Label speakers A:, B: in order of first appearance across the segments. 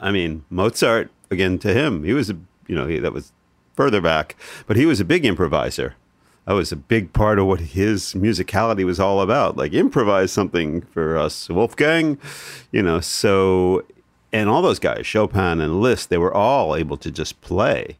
A: I mean, Mozart again to him, he was a you know he, that was further back, but he was a big improviser. That was a big part of what his musicality was all about. Like improvise something for us, Wolfgang, you know. So, and all those guys, Chopin and Liszt, they were all able to just play.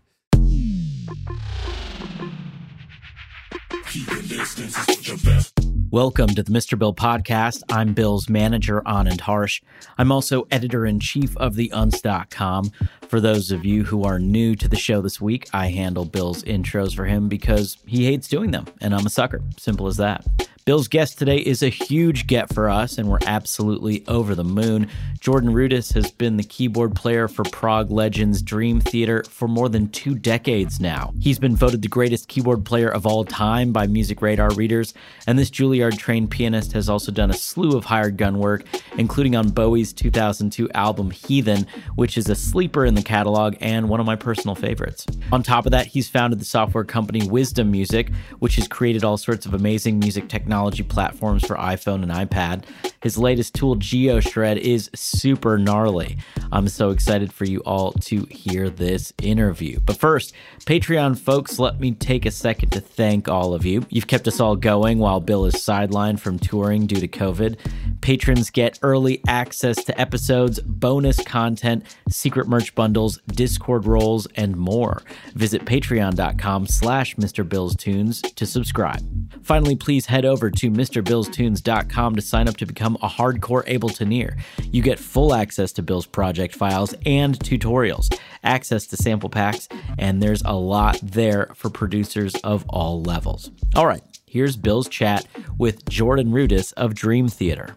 B: Welcome to the Mr. Bill podcast. I'm Bill's manager, Anand Harsh. I'm also editor in chief of the Untz.com. For those of you who are new to the show this week, I handle Bill's intros for him because he hates doing them, and I'm a sucker. Simple as that. Bill's guest today is a huge get for us, and we're absolutely over the moon. Jordan Rudess has been the keyboard player for prog Legends Dream Theater for more than two decades now. He's been voted the greatest keyboard player of all time by Music Radar readers, and this Juilliard trained pianist has also done a slew of hired gun work, including on Bowie's 2002 album Heathen, which is a sleeper in the catalog and one of my personal favorites. On top of that, he's founded the software company Wizdom Music, which has created all sorts of amazing music technology platforms for iPhone and iPad. His latest tool, GeoShred, is super gnarly. I'm so excited for you all to hear this interview. But first, Patreon folks, let me take a second to thank all of you. You've kept us all going while Bill is sidelined from touring due to COVID. Patrons get early access to episodes, bonus content, secret merch bundles, Discord roles, and more. Visit patreon.com slash Mr. Bill's Tunes to subscribe. Finally, please head over to MrBillsTunes.com to sign up to become a hardcore Abletoneer. You get full access to Bill's project files and tutorials, access to sample packs, and there's a lot there for producers of all levels. All right, here's Bill's chat with Jordan Rudess of Dream Theater.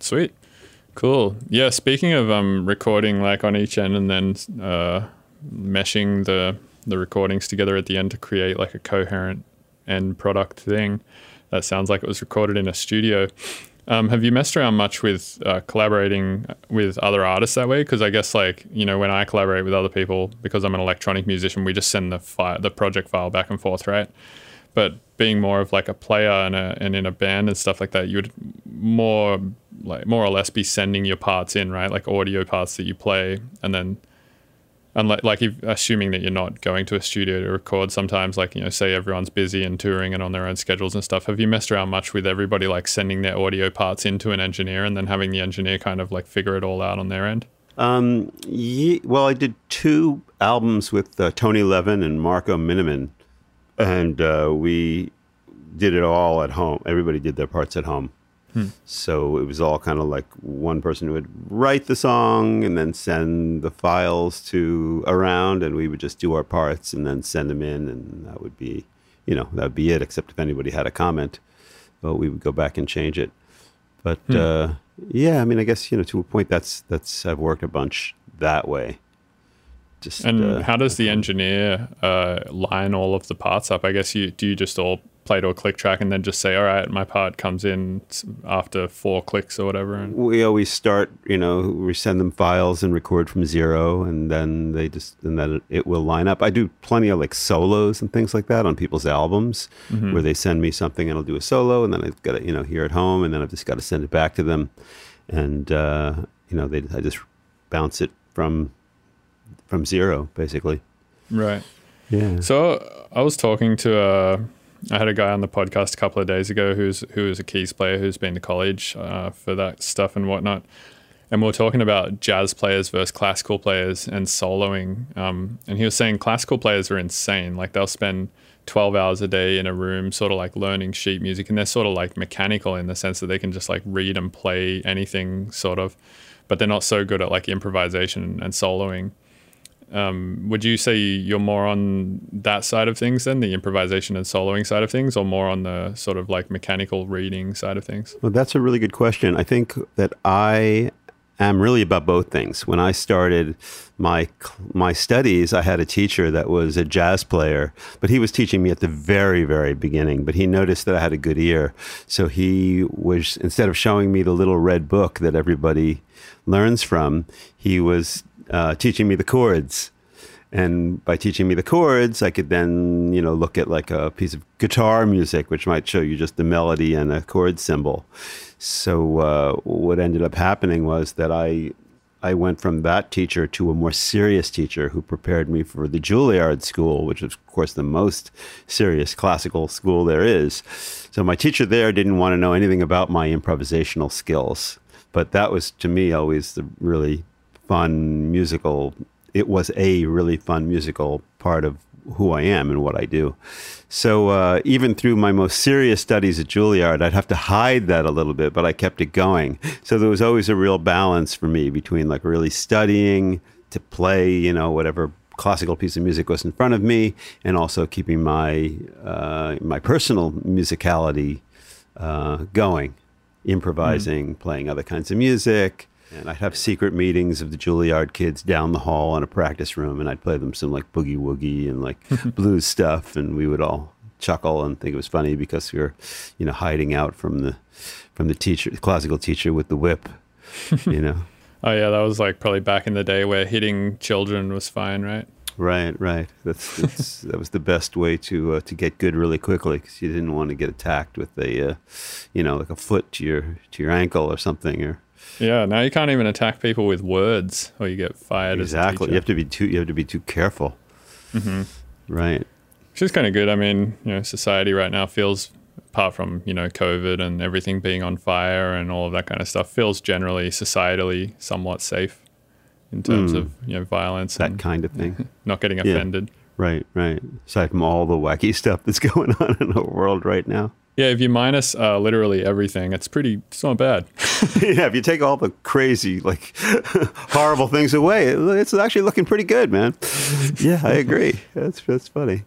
C: Sweet. Cool. Yeah, speaking of um, recording like on each end and then uh, meshing the the recordings together at the end to create like a coherent end product thing, that sounds like it was recorded in a studio. Um, have you messed around much with uh, collaborating with other artists that way? Because I guess like you know when I collaborate with other people, because I'm an electronic musician, we just send the file, the project file back and forth, right? But being more of like a player and, a, and in a band and stuff like that, you would more like more or less be sending your parts in, right? Like audio parts that you play, and then, and like, like if, assuming that you're not going to a studio to record, sometimes like you know, say everyone's busy and touring and on their own schedules and stuff. Have you messed around much with everybody like sending their audio parts into an engineer and then having the engineer kind of like figure it all out on their end?
A: Um, ye, well, I did two albums with uh, Tony Levin and Marco Minnemann, and uh, we did it all at home. Everybody did their parts at home. So it was all kind of like one person would write the song and then send the files to around, and we would just do our parts and then send them in, and that would be, you know, that would be it. Except if anybody had a comment, but we would go back and change it. But uh, yeah, I mean, I guess you know, to a point, that's that's I've worked a bunch that way. Just
C: And
A: uh,
C: how does the engineer uh, line all of the parts up? I guess you do you just all play to a click track and then just say, all right, my part comes in after four clicks or whatever. And
A: we always start, you know, we send them files and record from zero, and then they just, and then it, will line up. I do plenty of like solos and things like that on people's albums where they send me something and I'll do a solo, and then I've got to, you know, here at home, and then I've just got to send it back to them. And, uh, you know, they, I just bounce it from, from zero, basically.
C: right.
A: Yeah.
C: So I was talking to uh, I had a guy on the podcast a couple of days ago who's who is a keys player who's been to college uh, for that stuff and whatnot, and we are talking about jazz players versus classical players and soloing. Um, and he was saying classical players are insane. Like they'll spend 12 hours a day in a room, sort of like learning sheet music, and they're sort of like mechanical in the sense that they can just like read and play anything, sort of, but they're not so good at like improvisation and soloing um, would you say you're more on that side of things then, the improvisation and soloing side of things, or more on the sort of like mechanical reading side of things?
A: Well, that's a really good question. I think that I am really about both things. When I started my my studies, I had a teacher that was a jazz player, but he was teaching me at the very very beginning. But he noticed that I had a good ear, so he was instead of showing me the little red book that everybody learns from, he was uh, teaching me the chords. And by teaching me the chords, I could then, you know, look at like a piece of guitar music, which might show you just the melody and a chord symbol. So uh, what ended up happening was that I I went from that teacher to a more serious teacher who prepared me for the Juilliard School, which is, of course, the most serious classical school there is. So my teacher there didn't want to know anything about my improvisational skills, but that was to me always the really fun musical. It was a really fun musical part of who I am and what I do. So uh, even through my most serious studies at Juilliard, I'd have to hide that a little bit, but I kept it going. So there was always a real balance for me between like really studying to play, you know, whatever classical piece of music was in front of me, and also keeping my uh, my personal musicality uh, going, improvising, playing other kinds of music. And I'd have secret meetings of the Juilliard kids down the hall in a practice room, and I'd play them some like boogie woogie and like blues stuff, and we would all chuckle and think it was funny because we were, you know, hiding out from the from the teacher, the classical teacher with the whip, you know.
C: Oh yeah, that was like probably back in the day where hitting children was fine, right?
A: Right, right. That's, that's that was the best way to uh, to get good really quickly because you didn't want to get attacked with a, uh, you know, like a foot to your to your ankle or something or
C: Yeah, now you can't even attack people with words, or you get fired.
A: exactly. You have to be too you have to be too careful. Mm-hmm. Right.
C: Which is kind of good. I mean, you know, society right now feels, apart from you know COVID and everything being on fire and all of that kind of stuff, feels generally societally somewhat safe in terms hmm. of you know violence.
A: That
C: and
A: kind of thing.
C: not getting offended.
A: Right, right. Aside from all the wacky stuff that's going on in the world right now.
C: Yeah, if you minus uh, literally everything, it's pretty. It's not bad.
A: yeah, if you take all the crazy, like horrible things away, it's actually looking pretty good, man. Yeah, I agree. That's that's funny.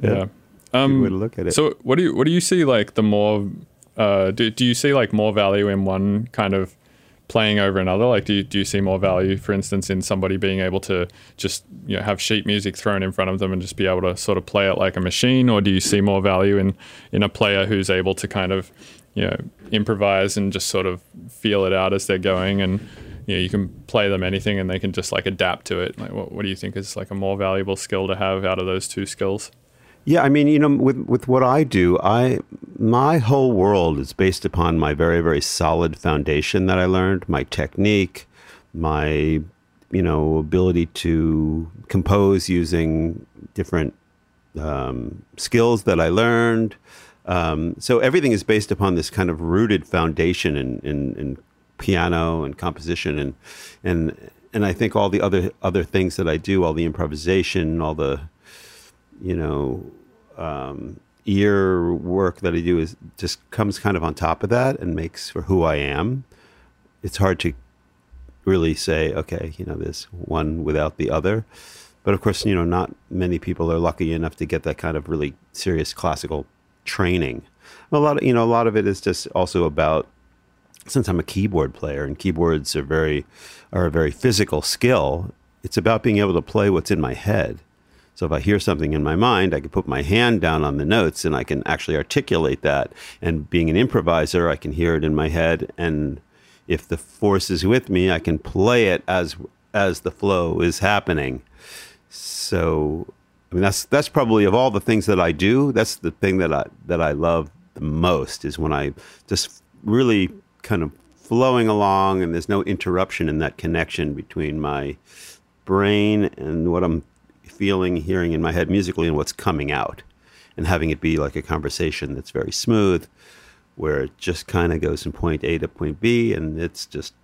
C: Yeah.
A: Good
C: Um,
A: way to look at it.
C: So what do you what do you see like the more uh, do do you see like more value in one kind of playing over another? Like do you, do you see more value, for instance, in somebody being able to just you know have sheet music thrown in front of them and just be able to sort of play it like a machine, or do you see more value in in a player who's able to kind of you know improvise and just sort of feel it out as they're going and you know, you can play them anything and they can just like adapt to it. Like, what, what do you think is like a more valuable skill to have out of those two skills?
A: Yeah, I mean, you know, with with what I do, I my whole world is based upon my very very solid foundation that I learned, my technique, my you know ability to compose using different um, skills that I learned. Um, so everything is based upon this kind of rooted foundation in, in, in piano and composition and and and I think all the other other things that I do, all the improvisation, all the you know, um, ear work that I do is just comes kind of on top of that and makes for who I am. It's hard to really say, okay, you know, there's one without the other. But of course, you know, not many people are lucky enough to get that kind of really serious classical training. A lot of, you know, a lot of it is just also about since I'm a keyboard player and keyboards are very are a very physical skill, it's about being able to play what's in my head. So if I hear something in my mind, I can put my hand down on the notes and I can actually articulate that. And being an improviser, I can hear it in my head and if the force is with me, I can play it as as the flow is happening. So I mean that's that's probably of all the things that I do, that's the thing that I that I love the most is when I just really kind of flowing along and there's no interruption in that connection between my brain and what I'm feeling, hearing in my head musically and what's coming out. And having it be like a conversation that's very smooth, where it just kind of goes from point A to point B and it's just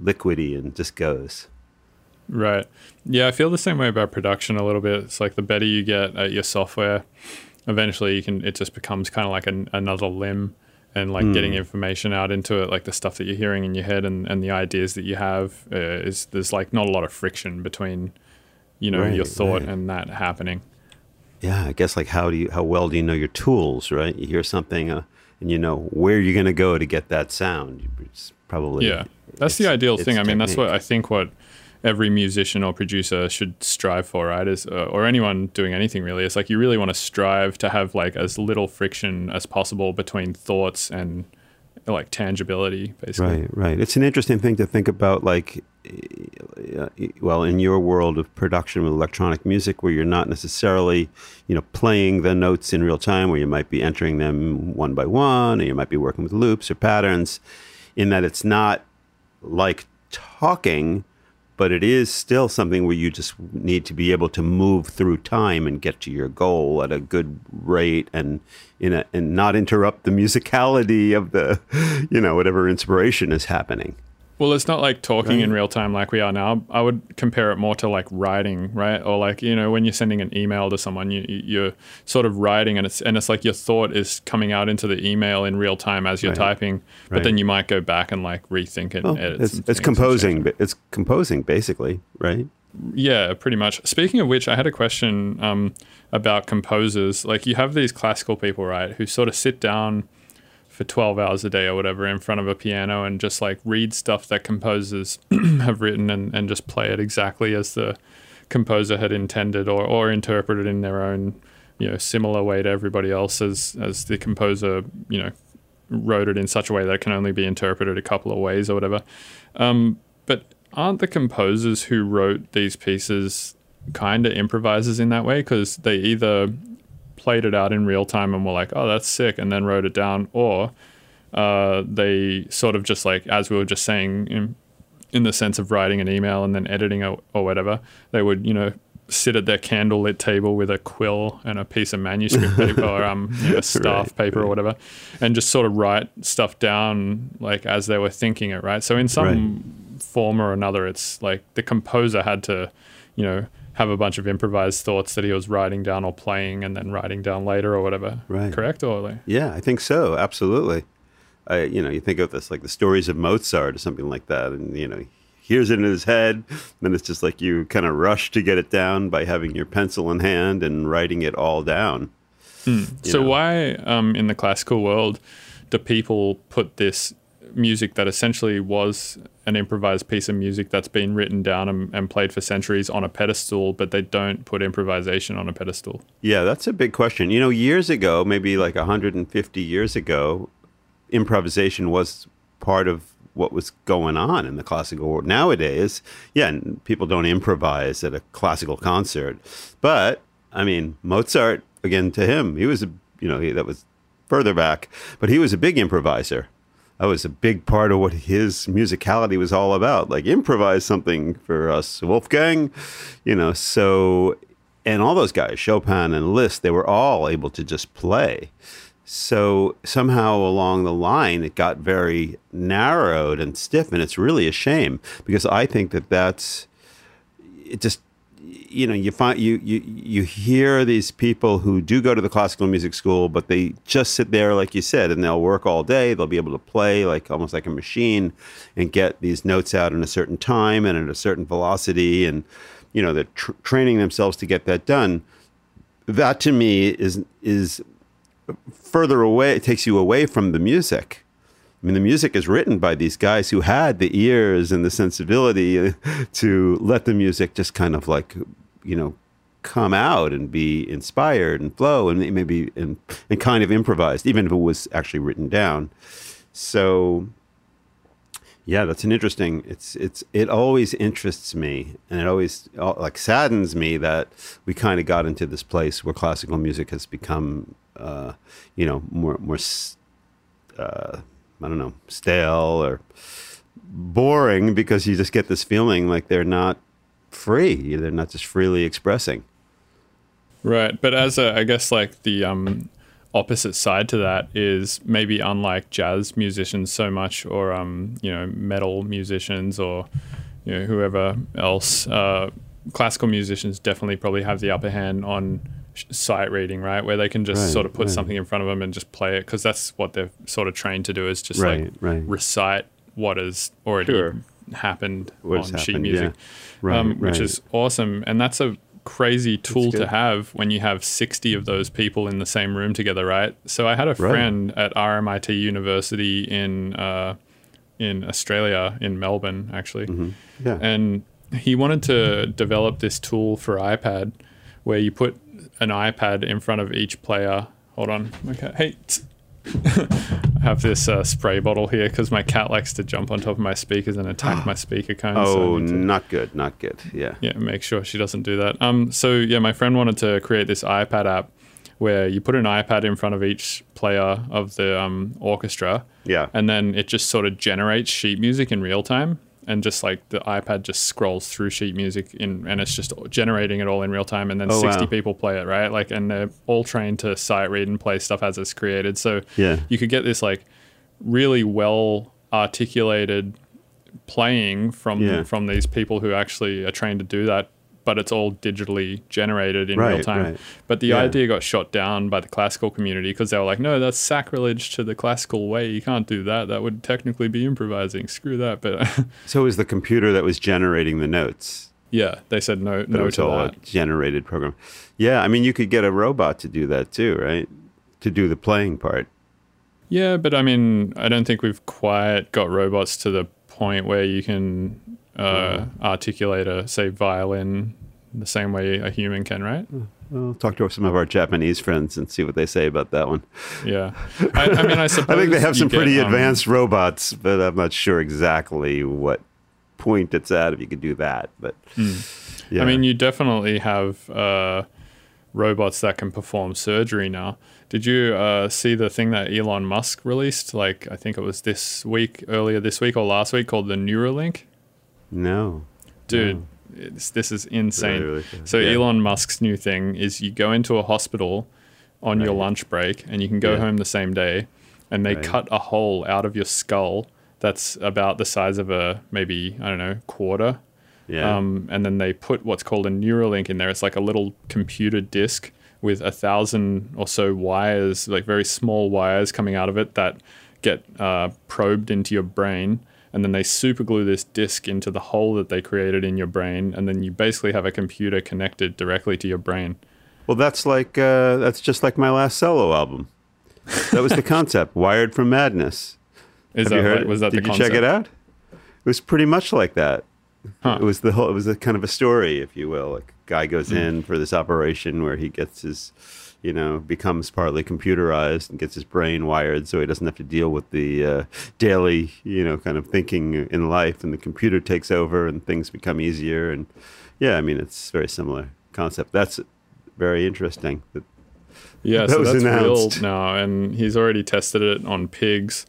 A: liquidy and just goes.
C: Right. Yeah, I feel the same way about production a little bit. It's like the better you get at your software, eventually you can it just becomes kind of like an, another limb and like getting information out into it like the stuff that you're hearing in your head and, and the ideas that you have uh, is there's like not a lot of friction between you know your thought
A: right.
C: and that happening.
A: Yeah, I guess like how do you how well do you know your tools, right? You hear something uh, and you know where you're going to go to get that sound. It's probably
C: Yeah, that's the ideal thing. I mean, that's what. I think what every musician or producer should strive for, right? Is uh, or anyone doing anything really. It's like you really want to strive to have like as little friction as possible between thoughts and like tangibility, basically.
A: Right, right. It's an interesting thing to think about, like, Uh, uh, well, in your world of production with electronic music, where you're not necessarily, you know, playing the notes in real time, where you might be entering them one by one, or you might be working with loops or patterns, in that it's not like talking, but it is still something where you just need to be able to move through time and get to your goal at a good rate and in a, and not interrupt the musicality of the you know whatever inspiration is happening
C: Well, it's not like talking in real time like we are now. I would compare it more to like writing, right? Or like you know when you're sending an email to someone, you, you- you're sort of writing, and it's and it's like your thought is coming out into the email in real time as you're
A: Right.
C: typing, but
A: Right.
C: then you might go back and like rethink it.
A: well,
C: and edit
A: it's, it's composing it's composing basically right
C: Yeah, pretty much. Speaking of which, I had a question um, about composers. Like, you have these classical people, right, who sort of sit down for 12 hours a day or whatever in front of a piano and just like read stuff that composers have written and, and just play it exactly as the composer had intended or, or interpreted in their own, you know, similar way to everybody else as, as the composer, you know, wrote it in such a way that it can only be interpreted a couple of ways or whatever. Um, but aren't the composers who wrote these pieces kind of improvisers in that way? Because they either played it out in real time and were like, oh, that's sick, and then wrote it down, or uh, they sort of just like, as we were just saying, in, in the sense of writing an email and then editing it or whatever, they would, you know, sit at their candlelit table with a quill and a piece of manuscript paper or um, you know, staff
A: Right,
C: paper or whatever, and just sort of write stuff down like as they were thinking it, right? So in some form or another, it's like the composer had to, you know, have a bunch of improvised thoughts that he was writing down or playing and then writing down later or whatever.
A: Right.
C: Correct? Or
A: Yeah, I think so. Absolutely. I, you know, you think of this like the stories of Mozart or something like that, and you know, he hears it in his head, then it's just like you kind of rush to get it down by having your pencil in hand and writing it all down. you
C: so
A: know.
C: why um, in the classical world do people put this music that essentially was an improvised piece of music that's been written down and, and played for centuries on a pedestal, but they don't put improvisation on a pedestal?
A: Yeah, that's a big question. You know, years ago, maybe like 150 years ago, improvisation was part of what was going on in the classical world. Nowadays, yeah, people don't improvise at a classical concert. But, I mean, Mozart, again, to him, he was, you know, he, that was further back, but he was a big improviser. That was a big part of what his musicality was all about. Like, improvise something for us, Wolfgang, you know, so and all those guys, Chopin and Liszt, they were all able to just play. So somehow along the line, it got very narrowed and stiff, and it's really a shame because I think that that's it. Just you know, you find you you you hear these people who do go to the classical music school, but they just sit there, like you said, and they'll work all day. They'll be able to play like almost like a machine and get these notes out in a certain time and at a certain velocity, and you know, they're tr- training themselves to get that done. That to me is is further away. It takes you away from the music. I mean, the music is written by these guys who had the ears and the sensibility to let the music just kind of like, you know, come out and be inspired and flow and maybe and, and kind of improvised, even if it was actually written down. So, yeah, that's an interesting. It's it's it always interests me, and it always uh, like saddens me that we kind of got into this place where classical music has become, uh, you know, more more. Uh, I don't know, stale or boring because you just get this feeling like they're not free. They're not just freely expressing.
C: Right, but as a, I guess like the um, opposite side to that is maybe unlike jazz musicians so much, or um, you know metal musicians, or you know whoever else. Uh, classical musicians definitely probably have the upper hand on sight reading, right? Where they can just
A: Right,
C: sort of put
A: right.
C: something in front of them and just play it because that's what they're sort of trained to do is just
A: Right,
C: like
A: right.
C: recite has already
A: Sure.
C: happened
A: What
C: on
A: has
C: sheet
A: happened,
C: music,
A: yeah. Right,
C: um, which is awesome. And that's a crazy tool to have when you have 60 of those people in the same room together, right? So I had a
A: Right.
C: friend at RMIT University in uh, in Australia, in Melbourne, actually
A: Mm-hmm. Yeah.
C: and he wanted to develop this tool for iPad where you put an iPad in front of each player. Hold on. Okay. Hey. I have this uh, spray bottle here because my cat likes to jump on top of my speakers and attack my speaker cones. so
A: oh,
C: need to-
A: not good. Not good. Yeah.
C: yeah, make sure she doesn't do that. Um, so yeah, my friend wanted to create this iPad app where you put an iPad in front of each player of the um, orchestra,
A: Yeah.
C: and then it just sort of generates sheet music in real time, and just like the iPad just scrolls through sheet music in, and it's just generating it all in real time, and then
A: oh,
C: sixty
A: wow.
C: people play it, right? Like, and they're all trained to sight read and play stuff as it's created. So
A: Yeah.
C: you could get this like really well articulated playing from
A: Yeah.
C: from these people who actually are trained to do that but it's all digitally generated in real time
A: right.
C: but the
A: Yeah.
C: idea got shot down by the classical community because they were like no that's sacrilege to the classical way you can't do that that would technically be improvising screw that but
A: So it was the computer that was generating the notes.
C: yeah they said no
A: But it
C: no
A: was
C: to
A: all
C: that
A: a generated program. Yeah, I mean, you could get a robot to do that too, right? To do the playing part.
C: Yeah, but I mean, I don't think we've quite got robots to the point where you can uh, articulate a, say, violin the same way a human can, right?
A: Well, talk to some of our Japanese friends and see what they say about that one.
C: Yeah. I, I mean, I suppose.
A: I think they have
C: you
A: some
C: get,
A: pretty
C: um,
A: advanced robots, but I'm not sure exactly what point it's at if you could do that. But yeah.
C: Hmm. I mean, you definitely have uh, robots that can perform surgery now. Did you uh, see the thing that Elon Musk released? Like, I think it was this week, earlier this week or last week, called the Neuralink?
A: No.
C: dude it's, this is insane
A: Really, really
C: so
A: Yeah.
C: elon musk's new thing is you go into a hospital on your lunch break and you can go
A: Yeah.
C: home the same day and they
A: Right.
C: cut a hole out of your skull that's about the size of a maybe i don't know quarter
A: Yeah.
C: um, and then they put what's called a Neuralink in there. It's like a little computer disk with a thousand or so wires, like very small wires coming out of it that get uh, probed into your brain. And then they superglue this disk into the hole that they created in your brain. And then you basically have a computer connected directly to your brain.
A: well, that's like uh, that's just like my last solo album. That was the concept. Wired from Madness.
C: Is
A: Have
C: that
A: you heard
C: like- was that
A: Did you
C: concept?
A: check it out? It was pretty much like that.
C: Huh.
A: It was the whole. It was a kind of a story, if you will. Like a guy goes
C: Hmm.
A: in for this operation where he gets his, you know, becomes partly computerized and gets his brain wired, so he doesn't have to deal with the uh, daily, you know, kind of thinking in life, and the computer takes over and things become easier. And yeah, I mean, it's very similar concept. That's very interesting. That-
C: Yeah,
A: That
C: so
A: was
C: that's
A: announced.
C: real now, and he's already tested it on pigs,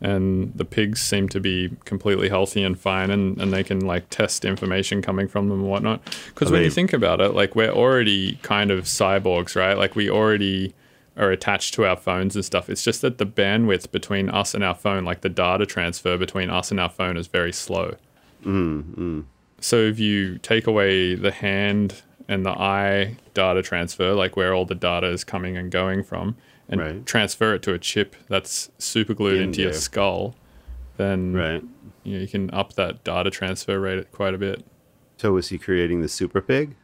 C: and the pigs seem to be completely healthy and fine, and, and they can like test information coming from them and whatnot. Because when you think about it, like we're already kind of cyborgs, right? Like we already are attached to our phones and stuff. It's just that the bandwidth between us and our phone, like the data transfer between us and our phone, is very slow. Mm, mm. So if you take away the hand and the eye data transfer, like where all the data is coming and going from, and
A: Right.
C: transfer it to a chip that's super glued
A: In
C: into your skull, then
A: right.
C: you, know, you can up that data transfer rate quite a bit.
A: So was he creating the super pig?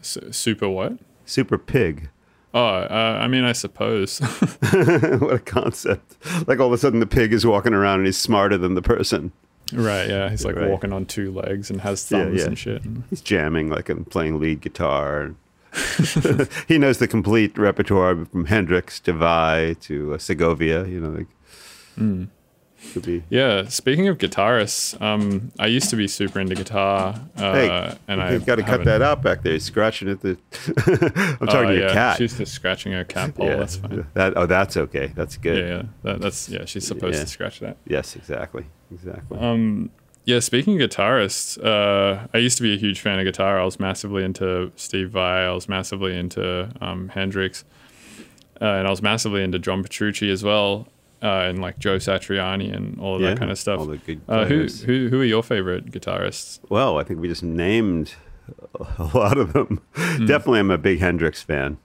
C: Su super what?
A: Super pig.
C: Oh, uh, I mean, I suppose.
A: what a concept. Like all of a sudden the pig is walking around and he's smarter than the person.
C: right, yeah. He's like
A: Right.
C: walking on two legs and has
A: Yeah,
C: thumbs
A: yeah.
C: and shit.
A: He's jamming like and playing lead guitar. he knows the complete repertoire from Hendrix to Vai to uh, Segovia, you know, like
C: Hmm.
A: could be
C: Yeah, speaking of guitarists, um, I used to be super into guitar, uh,
A: Hey,
C: and I
A: you've got to cut that out back there. He's scratching at the. I'm
C: Oh,
A: talking to your
C: yeah,
A: cat.
C: She's just scratching her cat pole.
A: yeah,
C: That's fine.
A: that. Oh, that's okay. That's good.
C: Yeah, yeah. That, that's yeah. She's supposed
A: Yeah.
C: to scratch that.
A: Yes, exactly, exactly.
C: Um, yeah. Speaking of guitarists, uh, I used to be a huge fan of guitar. I was massively into Steve Vai. I was massively into um, Hendrix, uh, and I was massively into John Petrucci as well, uh, and like Joe Satriani and all of
A: Yeah,
C: that kind of stuff.
A: all the good
C: uh, who, who who are your favorite guitarists?
A: Well, I think we just named a lot of them.
C: Hmm.
A: Definitely, I'm a big Hendrix fan.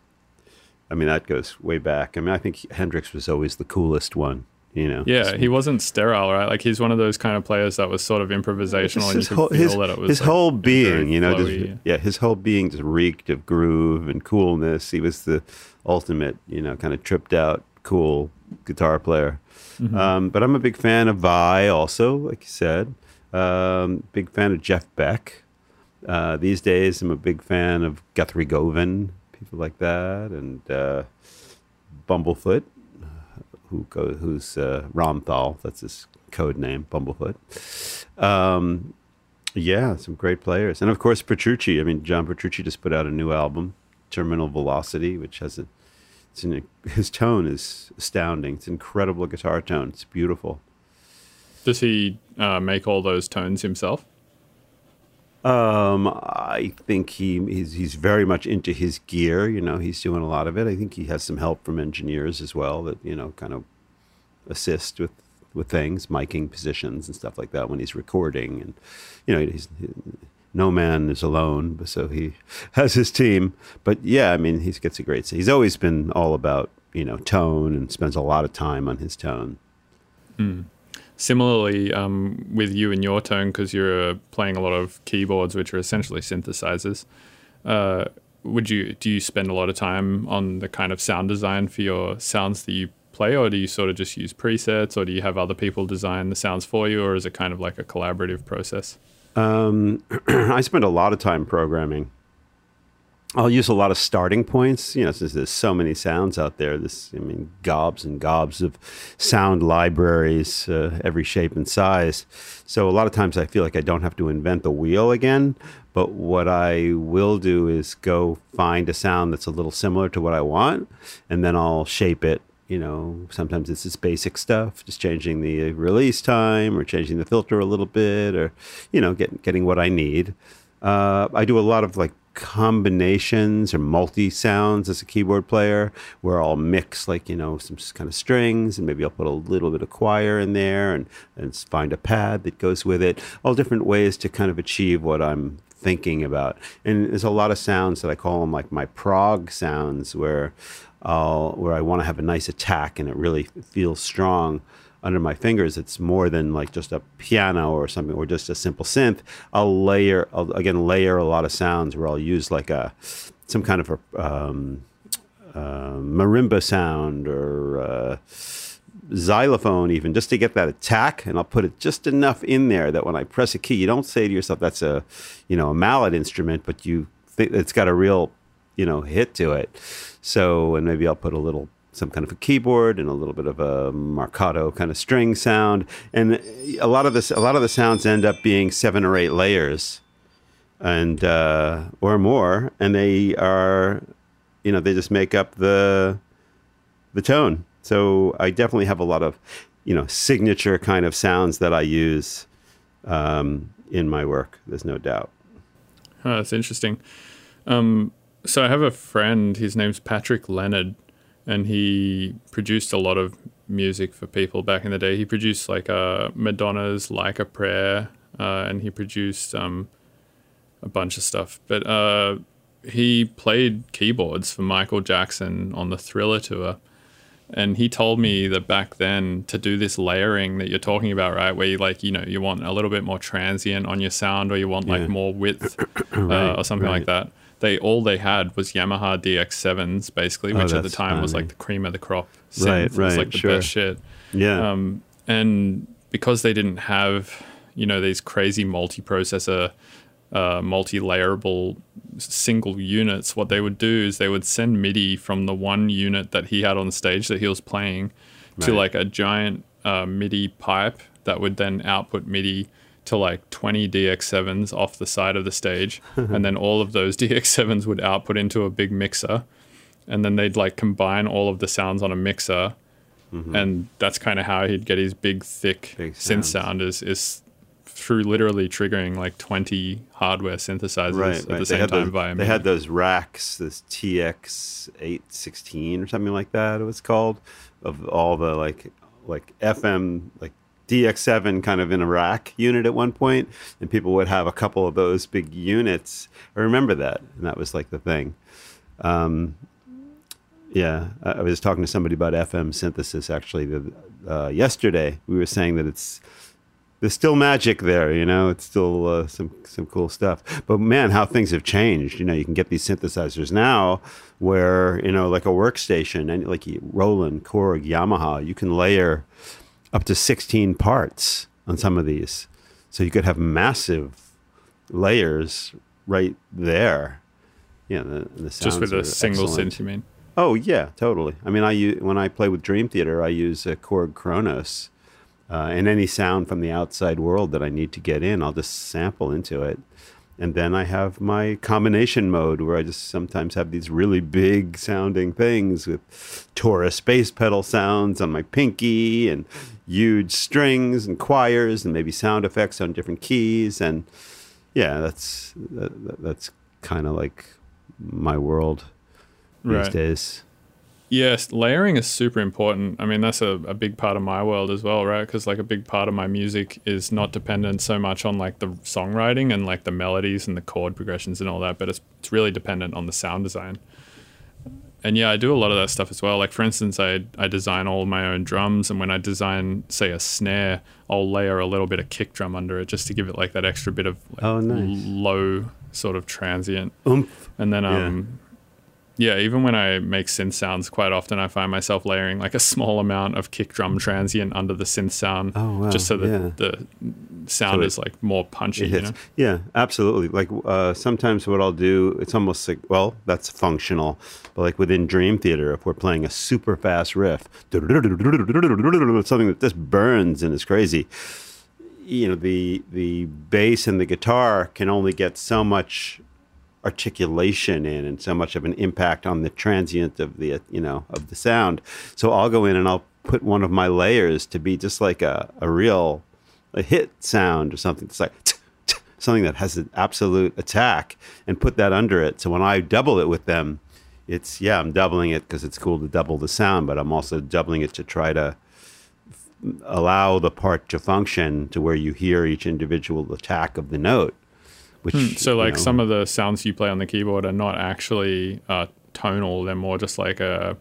A: I mean, that goes way back. I mean, I think Hendrix was always the coolest one. You know.
C: Yeah, he wasn't sterile, right? Like he's one of those kind of players that was sort of improvisational,
A: his whole, his,
C: that it was
A: his
C: like,
A: whole being, you know, just, yeah, his whole being just reeked of groove and coolness. He was the ultimate, you know, kind of tripped out, cool guitar player.
C: Mm-hmm.
A: Um, but I'm a big fan of Vai, also, like you said. Um, big fan of Jeff Beck. Uh, these days, I'm a big fan of Guthrie Govan, people like that, and uh, Bumblefoot, who go, who's uh, Ron Thal. That's his code name, Bumblefoot. Um, yeah, some great players, and of course Petrucci. I mean, John Petrucci just put out a new album, Terminal Velocity, which has a, it's an, his tone is astounding. It's incredible guitar tone. It's beautiful.
C: Does he uh, make all those tones himself?
A: Um, I think he he's, he's very much into his gear. You know, he's doing a lot of it. I think he has some help from engineers as well that you know kind of assist with with things, miking positions and stuff like that when he's recording. And you know, he's no man is alone, so he has his team. But yeah, I mean, he gets a great. He's always been all about you know tone and spends a lot of time on his tone.
C: Similarly, um, with you and your tone, because you're uh, playing a lot of keyboards, which are essentially synthesizers. Uh, would you do you spend a lot of time on the kind of sound design for your sounds that you play, or do you sort of just use presets, or do you have other people design the sounds for you, or is it kind of like a collaborative process?
A: Um, I spend a lot of time programming. I'll use a lot of starting points, you know, since there's so many sounds out there. This, I mean, gobs and gobs of sound libraries, uh, every shape and size. So a lot of times I feel like I don't have to invent the wheel again. But what I will do is go find a sound that's a little similar to what I want, and then I'll shape it. You know, sometimes it's just basic stuff, just changing the release time or changing the filter a little bit, or you know, get, getting what I need. Uh, I do a lot of like combinations or multi sounds as a keyboard player. Where I'll mix like you know some kind of strings and maybe I'll put a little bit of choir in there and, and find a pad that goes with it. All different ways to kind of achieve what I'm thinking about. And there's a lot of sounds that I call them like my prog sounds where I'll where I want to have a nice attack and it really feels strong under my fingers it's more than like just a piano or something or just a simple synth. I'll layer I'll again layer a lot of sounds where i'll use like a some kind of a um, uh, marimba sound or uh, xylophone even just to get that attack and i'll put it just enough in there that when i press a key you don't say to yourself that's a you know a mallet instrument but you think it's got a real you know hit to it. So and maybe i'll put a little some kind of a keyboard and a little bit of a marcato kind of string sound. And a lot of this a lot of the sounds end up being seven or eight layers and uh, or more. And they are you know they just make up the the tone. So i definitely have a lot of you know signature kind of sounds that i use um, in my work. There's no doubt.
C: Oh, that's interesting. Um, so I have a friend. His name's Patrick Leonard, and he produced a lot of music for people back in the day. He produced like uh, Madonna's "Like a Prayer," uh, and he produced um, a bunch of stuff. But uh, he played keyboards for Michael Jackson on the Thriller tour. And he told me that back then to do this layering that you're talking about, right, where you like, you know, you want a little bit more transient on your sound, or you want like
A: Yeah.
C: more width,
A: Right,
C: uh, or something like that. They all they had was Yamaha DX7s, basically,
A: Oh,
C: which at the time was like the cream of the crop. Synth.
A: Right,
C: It was
A: right,
C: like the
A: sure.
C: best shit.
A: yeah
C: Um, and because they didn't have, you know, these crazy multi-processor, uh, multi-layerable single units, what they would do is they would send MIDI from the one unit that he had on stage that he was playing to like a giant uh, MIDI pipe that would then output MIDI to like 20 DX7s off the side of the stage. and then all of those DX7s would output into a big mixer. And then they'd like combine all of the sounds on a mixer mm-hmm. and that's kind of how he'd get his big thick
A: Big
C: synth
A: sounds.
C: sound is is through literally triggering like 20 hardware synthesizers
A: right,
C: at
A: right.
C: the same time via
A: they had those racks, this TX eight sixteen or something like that. It was called of all the like like FM like DX7 kind of in a rack unit at one point, and people would have a couple of those big units. I remember that, and that was like the thing. Um, Yeah, I was talking to somebody about FM synthesis actually the, uh, yesterday. We were saying that it's there's still magic there, you know. It's still uh, some some cool stuff. But man, how things have changed. You know, you can get these synthesizers now, where you know, like a workstation, and like Roland, Korg, Yamaha, you can layer up to 16 parts on some of these, so you could have massive layers right there. Yeah, the, the
C: Just with a single
A: excellent.
C: synth, you mean?
A: Oh yeah, totally. I mean, I use, when I play with Dream Theater, I use a Korg Kronos, uh, and any sound from the outside world that I need to get in, I'll just sample into it, and then I have my combination mode where I just sometimes have these really big sounding things with Taurus bass pedal sounds on my pinky and huge strings and choirs and maybe sound effects on different keys and yeah, that's that, that- that's kind of like my world these
C: Right.
A: days.
C: Yes, layering is super important. I mean, that's a, a big part of my world as well, right? Because like a big part of my music is not dependent so much on like the songwriting and like the melodies and the chord progressions and all that, but it's, it's really dependent on the sound design. And yeah, I do a lot of that stuff as well. Like for instance, I I design all my own drums, and when I design, say, a snare, I'll layer a little bit of kick drum under it just to give it like that extra bit of like,
A: Oh, nice.
C: low sort of transient
A: Oomph.
C: and then um yeah. Even when I make synth sounds quite often I find myself layering like a small amount of kick drum transient under the synth sound
A: Oh, wow,
C: just so that
A: yeah.
C: the sound
A: So it-
C: is like more punchy, you know?
A: Yeah, absolutely. Like uh, sometimes what I'll do, it's almost like, well, that's functional. But like within Dream Theater, if we're playing a super fast riff, something that just burns and is crazy, you know, the the bass and the guitar can only get so much articulation in and so much of an impact on the transient of the you know of the sound. So I'll go in and I'll put one of my layers to be just like a, a real a hit sound or something. It's like something that has an absolute attack and put that under it. So when I double it with them, it's yeah, I'm doubling it because it's cool to double the sound, but I'm also doubling it to try to allow the part to function to where you hear each individual attack of the note. Which
C: Hmm, So
A: you
C: like
A: know,
C: some of the sounds you play on the keyboard are not actually uh, tonal; they're more just like a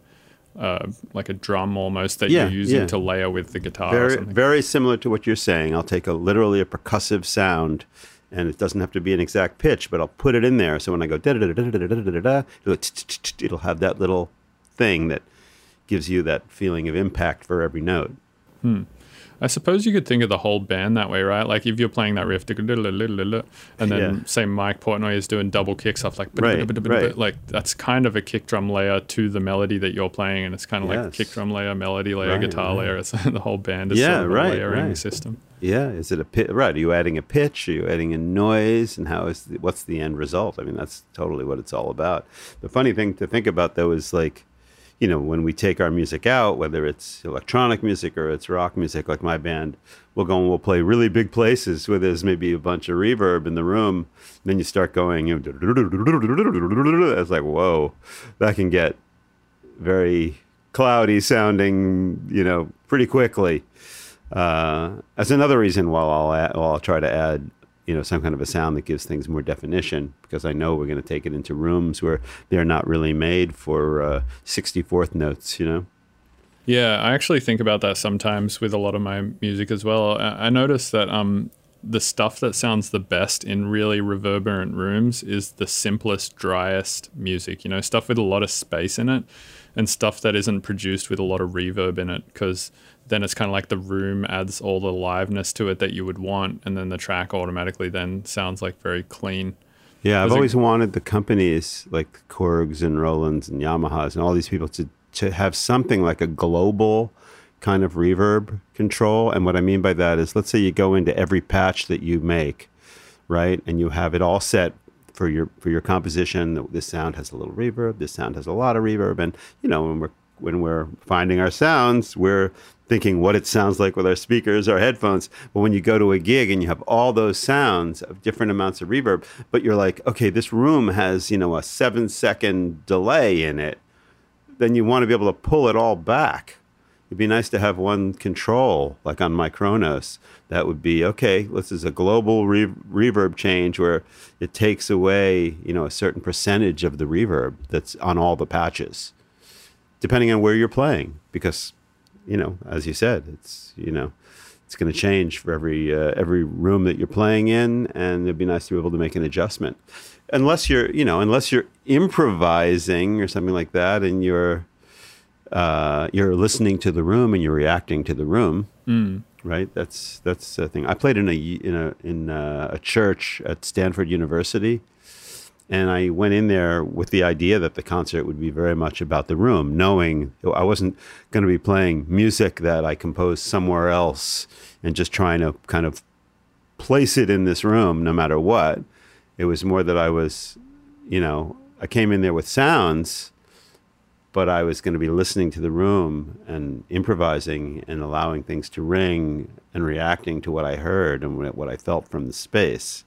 C: uh, like a drum almost that
A: Yeah,
C: you're using
A: yeah.
C: to layer with the guitar. or
A: very very similar to what you're saying. I'll take a literally a percussive sound, and it doesn't have to be an exact pitch, but I'll put it in there. So when I go da da da da da da da da da it'll have that little thing that gives you that feeling of impact for every note.
C: I suppose you could think of the whole band that way, right? Like if you're playing that riff, and then
A: Yeah.
C: say Mike Portnoy is doing double kicks off like,
A: Right, right.
C: like that's kind of a kick drum layer to the melody that you're playing, and it's kind of like
A: Yes.
C: kick drum layer, melody layer,
A: Right,
C: guitar layer. It's the whole band is
A: Yeah,
C: sort of a
A: right,
C: layering system.
A: Yeah, is it a pit? Right? Are you adding a pitch? Are you adding a noise? And how is the, what's the end result? I mean, that's totally what it's all about. The funny thing to think about though is like, you know, when we take our music out, whether it's electronic music or it's rock music, like my band, we'll go and we'll play really big places where there's maybe a bunch of reverb in the room. then you start going, you know, it's like, whoa, that can get very cloudy sounding, you know, pretty quickly. Uh, that's another reason why I'll add, well, I'll try to add, you know, some kind of a sound that gives things more definition because I know we're going to take it into rooms where they're not really made for uh, 64th notes, you know.
C: Yeah, I actually think about that sometimes with a lot of my music as well. I, I notice that um, the stuff that sounds the best in really reverberant rooms is the simplest, driest music. You know, stuff with a lot of space in it, and stuff that isn't produced with a lot of reverb in it, because then it's kind of like the room adds all the liveness to it that you would want, and then the track automatically then sounds like very clean.
A: Yeah, I've always wanted the companies like Korgs and Rolands and Yamahas and all these people to, to have something like a global kind of reverb control. And what I mean by that is, let's say you go into every patch that you make, right, and you have it all set for your for your composition. This sound has a little reverb. This sound has a lot of reverb. And you know, when we're when we're finding our sounds, we're thinking what it sounds like with our speakers, our headphones. But when you go to a gig and you have all those sounds of different amounts of reverb, but you're like, okay, this room has, you know, a seven second delay in it, then you want to be able to pull it all back. It'd be nice to have one control, like on my Kronos. That would be okay. This is a global re- reverb change where it takes away, you know, a certain percentage of the reverb that's on all the patches. depending on where you're playing, because you know, as you said, it's you know, it's going to change for every uh, every room that you're playing in, and it'd be nice to be able to make an adjustment. Unless you're, you know, unless you're improvising or something like that, and you're uh, you're listening to the room and you're reacting to the room, right? That's that's the thing. I played in a in a in a, a church at Stanford University, and I went in there with the idea that the concert would be very much about the room, knowing I wasn't going to be playing music that I composed somewhere else and just trying to kind of place it in this room no matter what. It was more that I was, you know, I came in there with sounds, but I was going to be listening to the room and improvising and allowing things to ring and reacting to what I heard and what I felt from the space.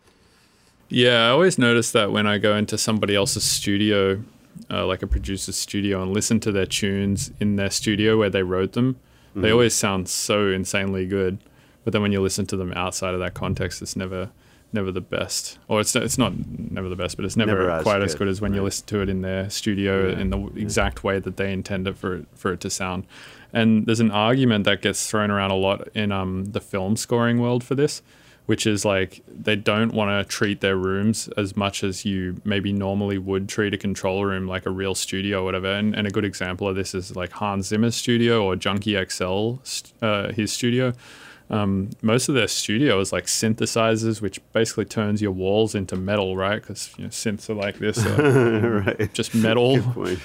C: Yeah, I always notice that when I go into somebody else's studio, uh, like a producer's studio, and listen to their tunes in their studio where they wrote them, they always sound so insanely good. But then when you listen to them outside of that context, it's never, never the best. Or it's it's not never the best, but it's never,
A: Never as
C: quite as
A: good,
C: good as when you listen to it in their studio
A: Yeah,
C: in the exact way that they intended for it, for it to sound. And there's an argument that gets thrown around a lot in um, the film scoring world for this, which is like they don't want to treat their rooms as much as you maybe normally would treat a control room like a real studio or whatever. And, and a good example of this is like Hans Zimmer's studio or Junkie XL, uh, his studio. Um, most of their studio is like synthesizers, which basically turns your walls into metal, right? Because you know, synths are like this, uh,
A: right.
C: just metal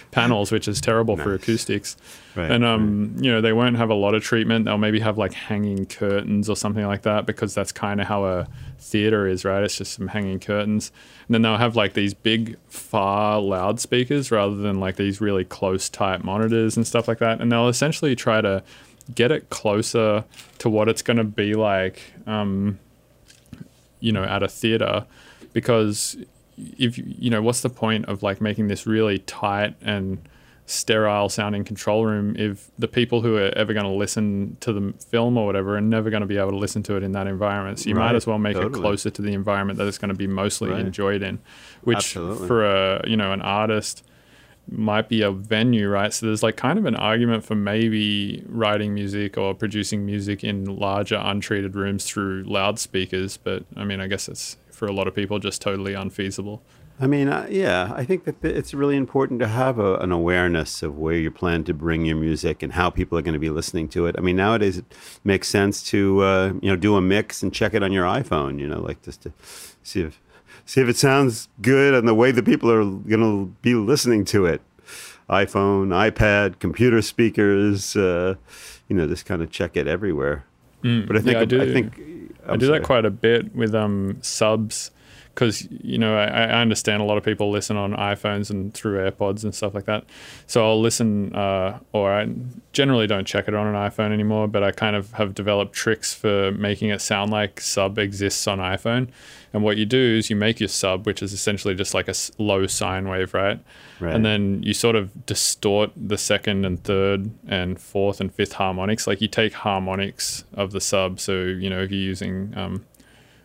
C: panels, which is terrible for acoustics.
A: Right,
C: and um, you know, they won't have a lot of treatment. They'll maybe have like hanging curtains or something like that because that's kind of how a theater is, right? It's just some hanging curtains. And then they'll have like these big far loudspeakers rather than like these really close tight monitors and stuff like that. And they'll essentially try to get it closer to what it's going to be like um, you know at a theater because if you know what's the point of like making this really tight and sterile sounding control room if the people who are ever going to listen to the film or whatever are never going to be able to listen to it in that environment so you might as well make it closer to the environment that it's going to be mostly
A: Right.
C: enjoyed in which
A: Absolutely.
C: for a you know an artist might be a venue, right? So there's like kind of an argument for maybe writing music or producing music in larger untreated rooms through loudspeakers. But I mean, I guess it's for a lot of people just totally unfeasible.
A: I mean, uh, yeah, I think that it's really important to have a, an awareness of where you plan to bring your music and how people are going to be listening to it. I mean, nowadays it makes sense to uh, you know do a mix and check it on your iPhone. You know, like just to see if see if it sounds good and the way the people are going to be listening to it. iPhone, iPad, computer speakers. Uh, you know, just kind of check it everywhere. But I think
C: Mm. Yeah, I do.
A: I think
C: i do
A: sorry.
C: that quite a bit with um, subs because you know I, I understand a lot of people listen on iPhones and through AirPods and stuff like that. So I'll listen, uh, or I generally don't check it on an iPhone anymore. But I kind of have developed tricks for making it sound like sub exists on iPhone. And what you do is you make your sub, which is essentially just like a low sine wave, right?
A: Right.
C: And then you sort of distort the second and third and fourth and fifth harmonics. Like you take harmonics of the sub. So, you know, if you're using um,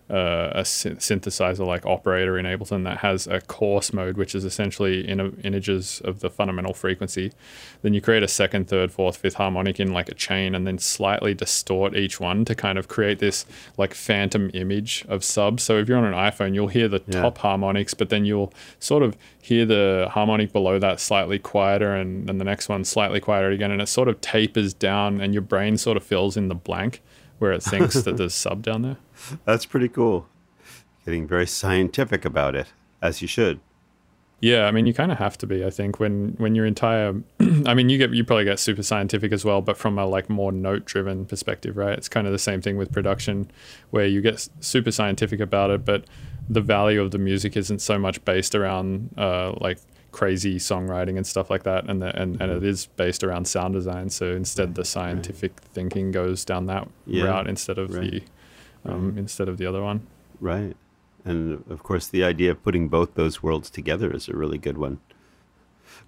C: uh, a synthesizer like Operator in Ableton that has a coarse mode, which is essentially in integers of the fundamental frequency, then you create a second, third, fourth, fifth harmonic in like a chain and then slightly distort each one to kind of create this like phantom image of subs. So if you're on an iPhone, you'll hear the
A: Yeah.
C: top harmonics, but then you'll sort of hear the harmonic below that slightly quieter and then the next one slightly quieter again. And it sort of tapers down and your brain sort of fills in the blank where it thinks that there's sub down there.
A: That's pretty cool. Getting very scientific about it, as you should.
C: Yeah, I mean, you kind of have to be. I think when when your entire, I mean, you get you probably get super scientific as well, but from a like more note driven perspective, right? It's kind of the same thing with production, where you get super scientific about it, but the value of the music isn't so much based around uh, like crazy songwriting and stuff like that, and the, and and it is based around sound design. So instead, the scientific thinking goes down that
A: Yeah,
C: route instead of
A: right.
C: the um, instead of the other one.
A: Right. And of course, the idea of putting both those worlds together is a really good one.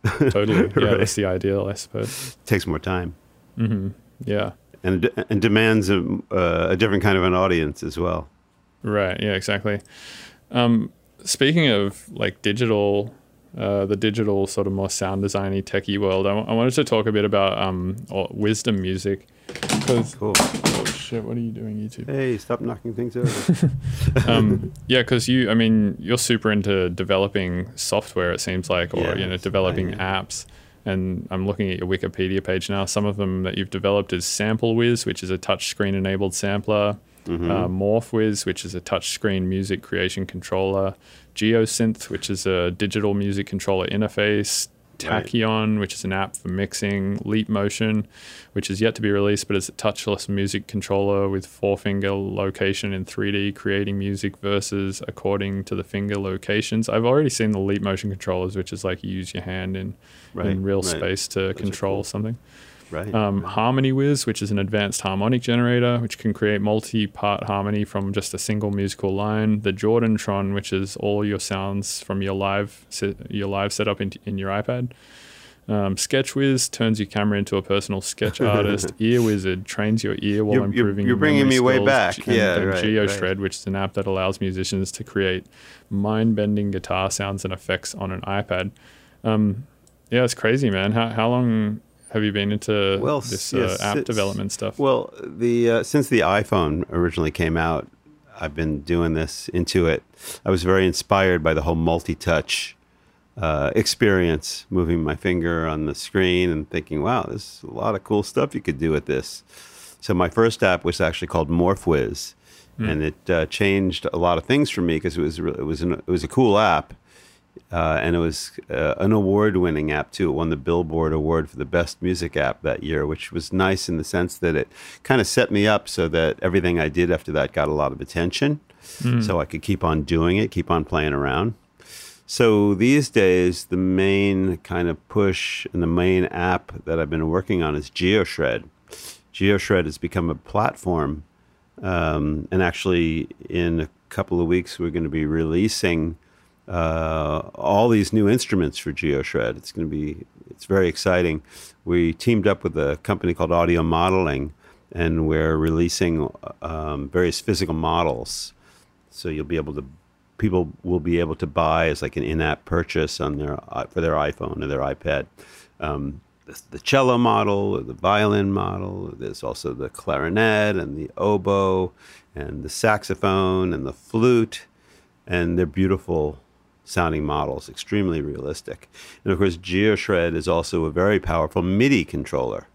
C: Totally, yeah,
A: Right.
C: that's the ideal, I suppose.
A: takes more time
C: Yeah.
A: and and demands a, uh, a different kind of an audience as well.
C: Right. Yeah. Exactly. Um, speaking of like digital uh, the digital sort of more sound designy techie world, I, w- I wanted to talk a bit about um, Wizdom Music. 'Cause-
A: Cool.
C: oh shit! What are you doing, YouTube?
A: Hey, stop knocking things over.
C: um, yeah, because you, I mean, you're super into developing software. It seems like, or you know, developing apps. And I'm looking at your Wikipedia page now. Some of them that you've developed is SampleWiz, which is a touchscreen enabled sampler.
A: Mm-hmm.
C: Uh, MorphWiz, which is a touchscreen music creation controller. GeoSynth, which is a digital music controller interface.
A: Right.
C: Tachyon, which is an app for mixing, Leap Motion, which is yet to be released, but is a touchless music controller with four finger location in 3D, creating music verses according to the finger locations. I've already seen the Leap Motion controllers, which is like you use your hand in,
A: Right,
C: in real
A: right.
C: space to
A: are
C: control
A: cool.
C: something.
A: Right.
C: Um, Harmony Wiz, which is an advanced harmonic generator, which can create multi-part harmony from just a single musical line. The Jordantron, which is all your sounds from your live se- your live setup in, in your iPad. Um, SketchWiz turns your camera into a personal sketch artist. Ear Wizard trains your ear while
A: You're- you're-
C: improving.
A: you're
C: your
A: bringing me way
C: skills.
A: back.
C: And
A: Yeah, right,
C: GeoShred,
A: right.
C: which is an app that allows musicians to create mind-bending guitar sounds and effects on an iPad. Um, yeah, it's crazy, man. How how long have you been into
A: Well,
C: this
A: yes,
C: uh, app development stuff?
A: Well, the uh, since the iPhone originally came out, I've been doing this into it. I was very inspired by the whole multi-touch uh, experience, moving my finger on the screen and thinking, "Wow, there's a lot of cool stuff you could do with this." So my first app was actually called MorphWiz, and it uh, changed a lot of things for me because it was it was an, it was a cool app. Uh, and it was uh, an award-winning app too. It won the Billboard Award for the best music app that year, which was nice in the sense that it kind of set me up so that everything I did after that got a lot of attention, so I could keep on doing it, keep on playing around. So these days, the main kind of push and the main app that I've been working on is GeoShred. GeoShred has become a platform, um, and actually, in a couple of weeks, we're going to be releasing uh, all these new instruments for GeoShred. It's going to be it's very exciting. We teamed up with a company called Audio Modeling, and we're releasing um, various physical models. So you'll be able to people will be able to buy as like an in-app purchase on their for their iPhone or their iPad. Um, the, the cello model, the violin model. There's also the clarinet and the oboe, and the saxophone and the flute, and they're beautiful sounding models, extremely realistic. And of course, GeoShred is also a very powerful MIDI controller.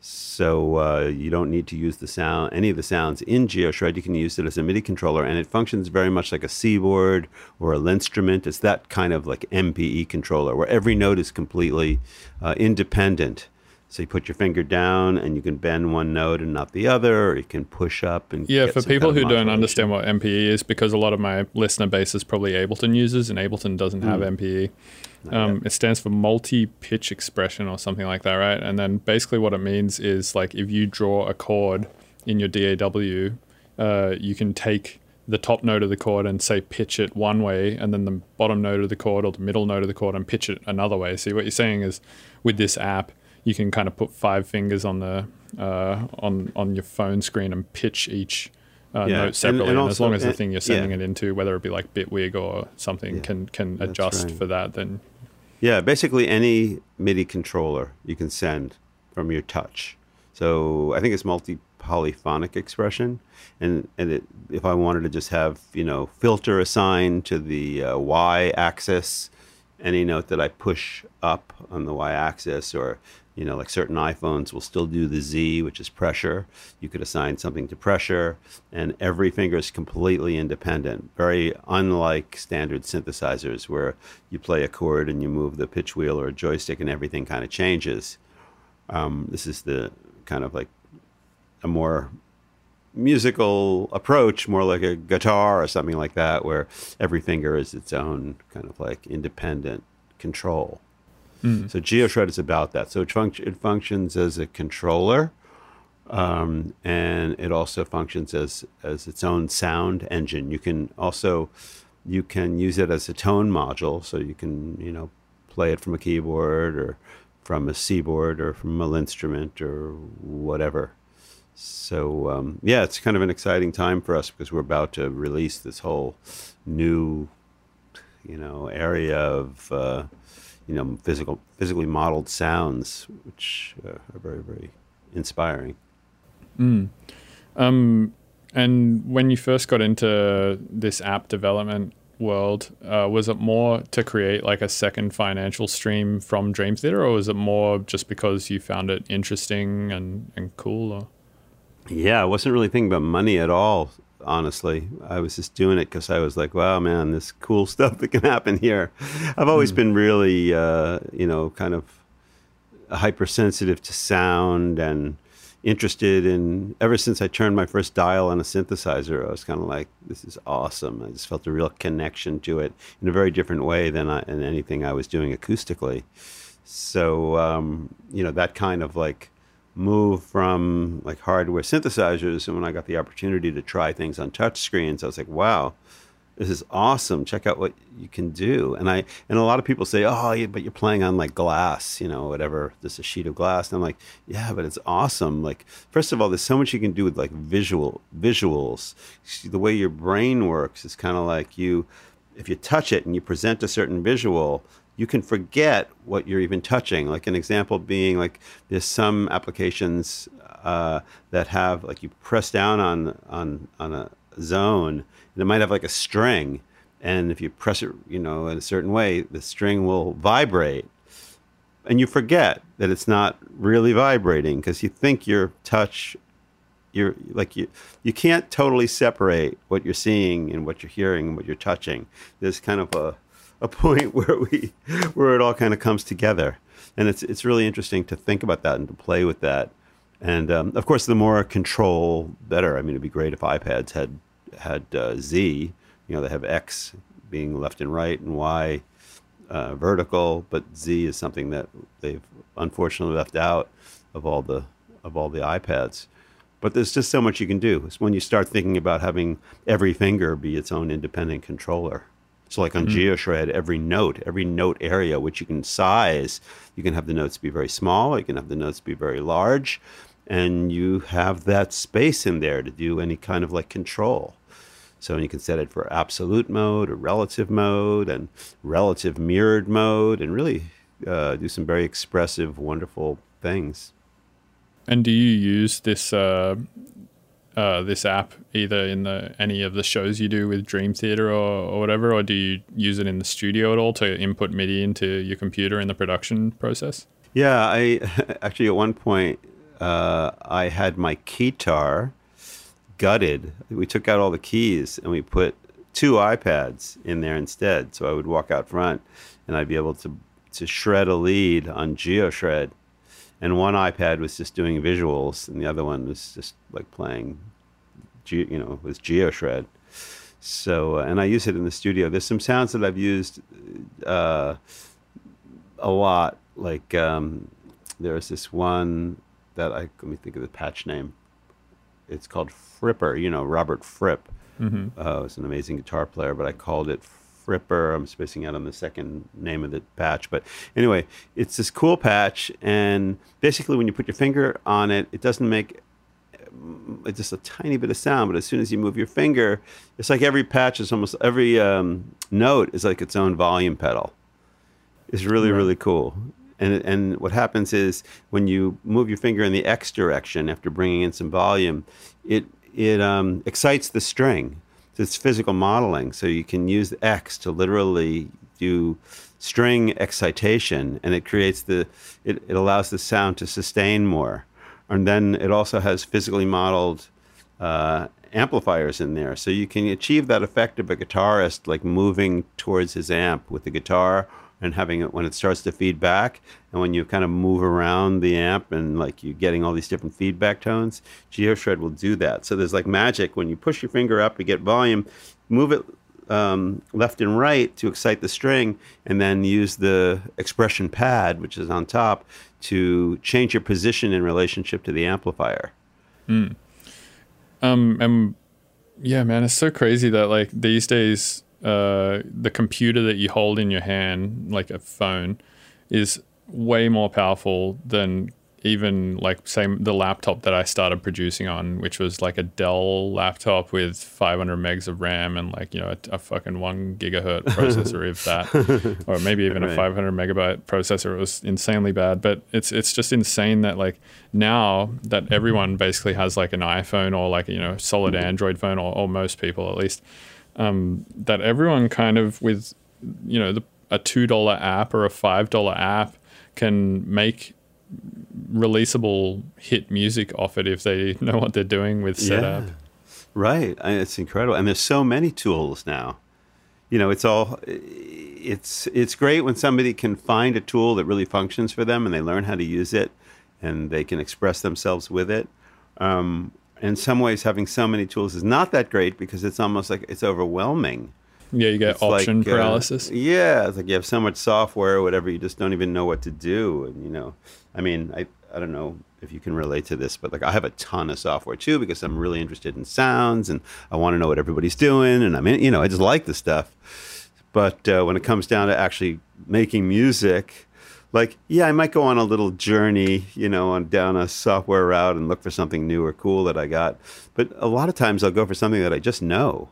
A: So uh, you don't need to use the sound, any of the sounds in GeoShred. You can use it as a MIDI controller, and it functions very much like a keyboard or a instrument. It's that kind of like MPE controller where every note is completely uh, independent. So you put your finger down, and you can bend one note and not the other, or you can push up and
C: yeah, for
A: some kind
C: people
A: of
C: who don't understand what MPE is, because a lot of my listener base is probably Ableton users, and Ableton doesn't have
A: Hmm.
C: MPE. Um, it stands for multi-pitch expression or something like that, right? And then basically what it means is like if you draw a chord in your DAW, uh, you can take the top note of the chord and say pitch it one way, and then the bottom note of the chord or the middle note of the chord and pitch it another way. See what you're saying is with this app, you can kind of put five fingers on the uh, on on your phone screen and pitch each uh,
A: Yeah,
C: note separately.
A: and
C: And, as
A: also-
C: long as the thing you're sending
A: yeah.
C: it into, whether it be like Bitwig or something,
A: Yeah,
C: can can adjust
A: right.
C: for that, then
A: Yeah, basically any MIDI controller you can send from your touch. So I think it's multi polyphonic expression, and and it, if I wanted to just have you know filter assigned to the uh, y axis, any note that I push up on the y axis, or you know like certain iPhones will still do the Z, which is pressure. You could assign something to pressure, and every finger is completely independent. Very unlike standard synthesizers where you play a chord and you move the pitch wheel or a joystick and everything kind of changes. Um, this is the kind of like a more musical approach, more like a guitar or something like that, where every finger is its own kind of like independent control. So GeoShred is about that. So it, func- it functions as a controller, um, and it also functions as as its own sound engine. You can also you can use it as a tone module, so you can you know play it from a keyboard or from a Seaboard or from a instrument or whatever. So um, yeah, it's kind of an exciting time for us because we're about to release this whole new you know area of uh, you know physical physically modeled sounds, which uh, are very very inspiring.
C: Um, and when you first got into this app development world, uh, was it more to create like a second financial stream from Dream Theater, or was it more just because you found it interesting and, and cool? Or?
A: Yeah, I wasn't really thinking about money at all. Honestly, I was just doing it because I was like, "Wow, man, this cool stuff that can happen here." I've always been really, uh, you know, kind of hypersensitive to sound and interested in. Ever since I turned my first dial on a synthesizer, I was kind of like, "This is awesome." I just felt a real connection to it in a very different way than I, in anything I was doing acoustically. So, um, you know, that kind of like move from like hardware synthesizers and when I got the opportunity to try things on touch screens, I was like, wow, this is awesome. Check out what you can do. And I and a lot of people say, oh, yeah, but you're playing on like glass, you know, whatever, just a sheet of glass. And I'm like, yeah, but it's awesome. Like, first of all, there's so much you can do with like visual visuals. The way your brain works is kind of like you, if you touch it and you present a certain visual, you can forget what you're even touching. Like an example being like there's some applications uh, that have like you press down on on on a zone and it might have like a string, and if you press it, you know, in a certain way, the string will vibrate, and you forget that it's not really vibrating because you think your touch. You're like you, you can't totally separate what you're seeing and what you're hearing and what you're touching. There's kind of a a point where we where it all kind of comes together. And it's it's really interesting to think about that and to play with that. And um, of course the more control better. I mean it'd be great if ipads had had uh, z you know they have x being left and right and y uh, vertical but z is something that they've unfortunately left out of all the of all the ipads. But there's just so much you can do. It's when you start thinking about having every finger be its own independent controller so, like on GeoShred, every note, every note area, which you can size, you can have the notes be very small, you can have the notes be very large, and you have that space in there to do any kind of like control. So you can set it for absolute mode or relative mode and relative mirrored mode, and really uh, do some very expressive, wonderful things.
C: And do you use this uh, uh, this app either in the any of the shows you do with Dream Theater or, or whatever, or do you use it in the studio at all to input MIDI into your computer in the production process?
A: Yeah, I actually at one point uh, I had my keytar gutted. We took out all the keys and we put two iPads in there instead. So I would walk out front and I'd be able to to shred a lead on GeoShred. And one iPad was just doing visuals, and the other one was just like playing, you know, was GeoShred. So, uh, and I use it in the studio. There's some sounds that I've used uh, a lot. Like um, there's this one that I let me think of the patch name. It's called Fripper. You know, Robert Fripp. Uh, was an amazing guitar player, but I called it Fripper. I'm spacing out on the second name of the patch, but anyway, it's this cool patch, and basically, when you put your finger on it, it doesn't make it's just a tiny bit of sound, but as soon as you move your finger, it's like every patch is almost every um, note is like its own volume pedal. It's really really cool. And and what happens is when you move your finger in the X direction after bringing in some volume, it it um, excites the string. It's physical modeling. So you can use X to literally do string excitation, and it creates the it, it allows the sound to sustain more. And then it also has physically modeled uh, amplifiers in there. So you can achieve that effect of a guitarist like moving towards his amp with the guitar and having it when it starts to feed back and when you kind of move around the amp and like you're getting all these different feedback tones geoshred will do that. So there's like magic when you push your finger up to get volume move it um, left and right to excite the string and then use the expression pad which is on top to change your position in relationship to the amplifier.
C: Um, and yeah, man, it's so crazy that like these days, uh, the computer that you hold in your hand, like a phone, is way more powerful than even like same the laptop that I started producing on, which was like a Dell laptop with 500 megs of RAM and like you know a, a fucking one gigahertz processor, if that, or maybe even a 500 megabyte processor. It was insanely bad, but it's it's just insane that like now that everyone basically has like an iPhone or like you know solid Android phone, or, or most people at least, um, that everyone kind of with you know the, a two dollar app or a five dollar app can make releasable hit music off it if they know what they're doing with setup.
A: Right. I, it's incredible. And there's so many tools now. You know, it's all it's it's great when somebody can find a tool that really functions for them and they learn how to use it and they can express themselves with it. Um, in some ways, having so many tools is not that great because it's almost like it's overwhelming.
C: Yeah, you get
A: It's like,
C: option
A: uh,
C: paralysis.
A: yeah, it's like you have so much software or whatever, you just don't even know what to do. And you know, I mean, I I don't know if you can relate to this, but like I have a ton of software too because I'm really interested in sounds and I want to know what everybody's doing, and I mean, you know, I just like the stuff. But uh, when it comes down to actually making music, like yeah, I might go on a little journey, you know, on down a software route and look for something new or cool that I got. But a lot of times I'll go for something that I just know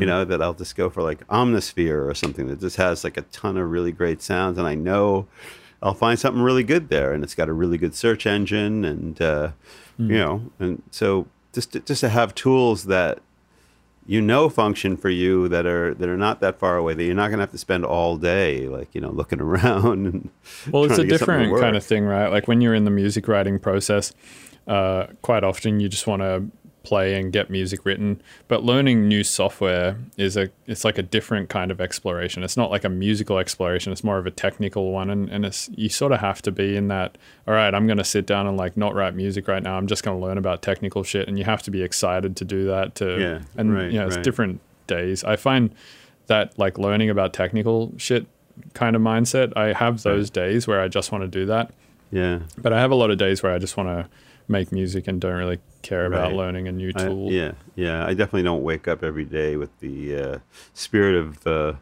A: you know that i'll just go for like omnisphere or something that just has like a ton of really great sounds and i know i'll find something really good there and it's got a really good search engine and uh, you know and so just to, just to have tools that you know function for you that are that are not that far away that you're not going to have to spend all day like you know looking around and
C: Well, it's a
A: to get something to
C: different kind of thing, right? Like when you're in the music writing process, uh, quite often you just want to play and get music written. But learning new software is a it's like a different kind of exploration. It's not like a musical exploration. It's more of a technical one, and and it's you sort of have to be in that. All right, I'm going to sit down and like not write music right now. I'm just going to learn about technical shit, and you have to be excited to do that. To
A: Yeah,
C: and
A: right,
C: you know it's
A: right.
C: different days. I find that like learning about technical shit kind of mindset. I have those days where I just want to do that,
A: yeah
C: but I have a lot of days where I just want to make music and don't really care about
A: Right.
C: learning a new
A: I-
C: tool.
A: yeah, yeah. I definitely don't wake up every day with the uh, spirit of uh,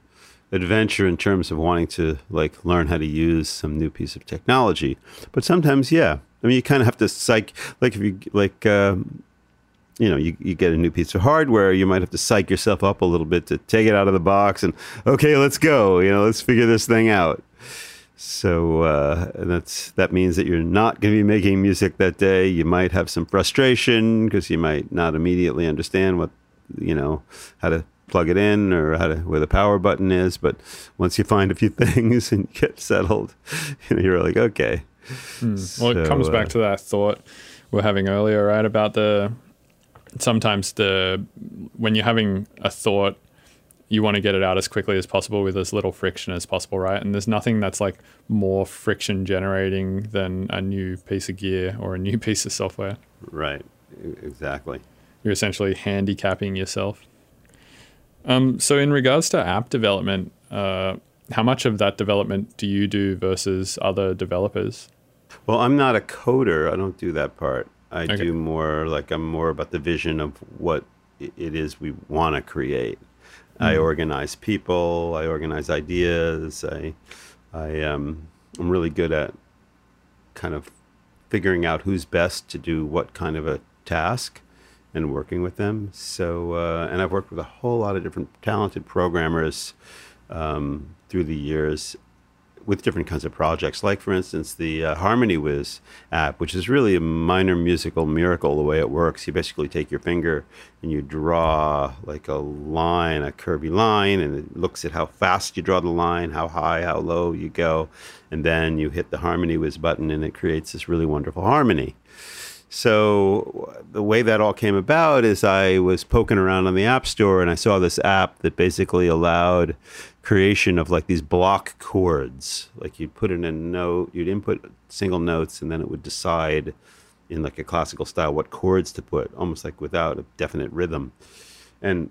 A: adventure in terms of wanting to like learn how to use some new piece of technology. But sometimes, yeah. I mean, you kind of have to psych. Like if you like, um, you know, you, you get a new piece of hardware, you might have to psych yourself up a little bit to take it out of the box and okay, let's go. You know, let's figure this thing out. So uh, that's that means that you're not going to be making music that day. You might have some frustration because you might not immediately understand what you know how to plug it in or how to where the power button is. But once you find a few things and get settled, you know, you're like, okay.
C: Well, it comes
A: So,
C: back
A: uh,
C: to that thought we are having earlier, right? About the sometimes the when you're having a thought, you want to get it out as quickly as possible with as little friction as possible, right? And there's nothing that's like more friction generating than a new piece of gear or a new piece of software.
A: Right. Exactly.
C: You're essentially handicapping yourself. Um, so, in regards to app development, uh, how much of that development do you do versus other developers?
A: Well, I'm not a coder. I don't do that part. I
C: Okay.
A: do more like I'm more about the vision of what it is we want to create. I organize people. I organize ideas. I, I um, I'm really good at kind of figuring out who's best to do what kind of a task and working with them. So, uh, and I've worked with a whole lot of different talented programmers um, through the years with different kinds of projects. Like, for instance, the uh, Harmony Wiz app, which is really a minor musical miracle the way it works. You basically take your finger and you draw like a line, a curvy line, and it looks at how fast you draw the line, how high, how low you go. And then you hit the Harmony Wiz button and it creates this really wonderful harmony. So the way that all came about is I was poking around on the App Store and I saw this app that basically allowed creation of like these block chords. Like you'd put in a note, you'd input single notes, and then it would decide in like a classical style what chords to put, almost like without a definite rhythm. And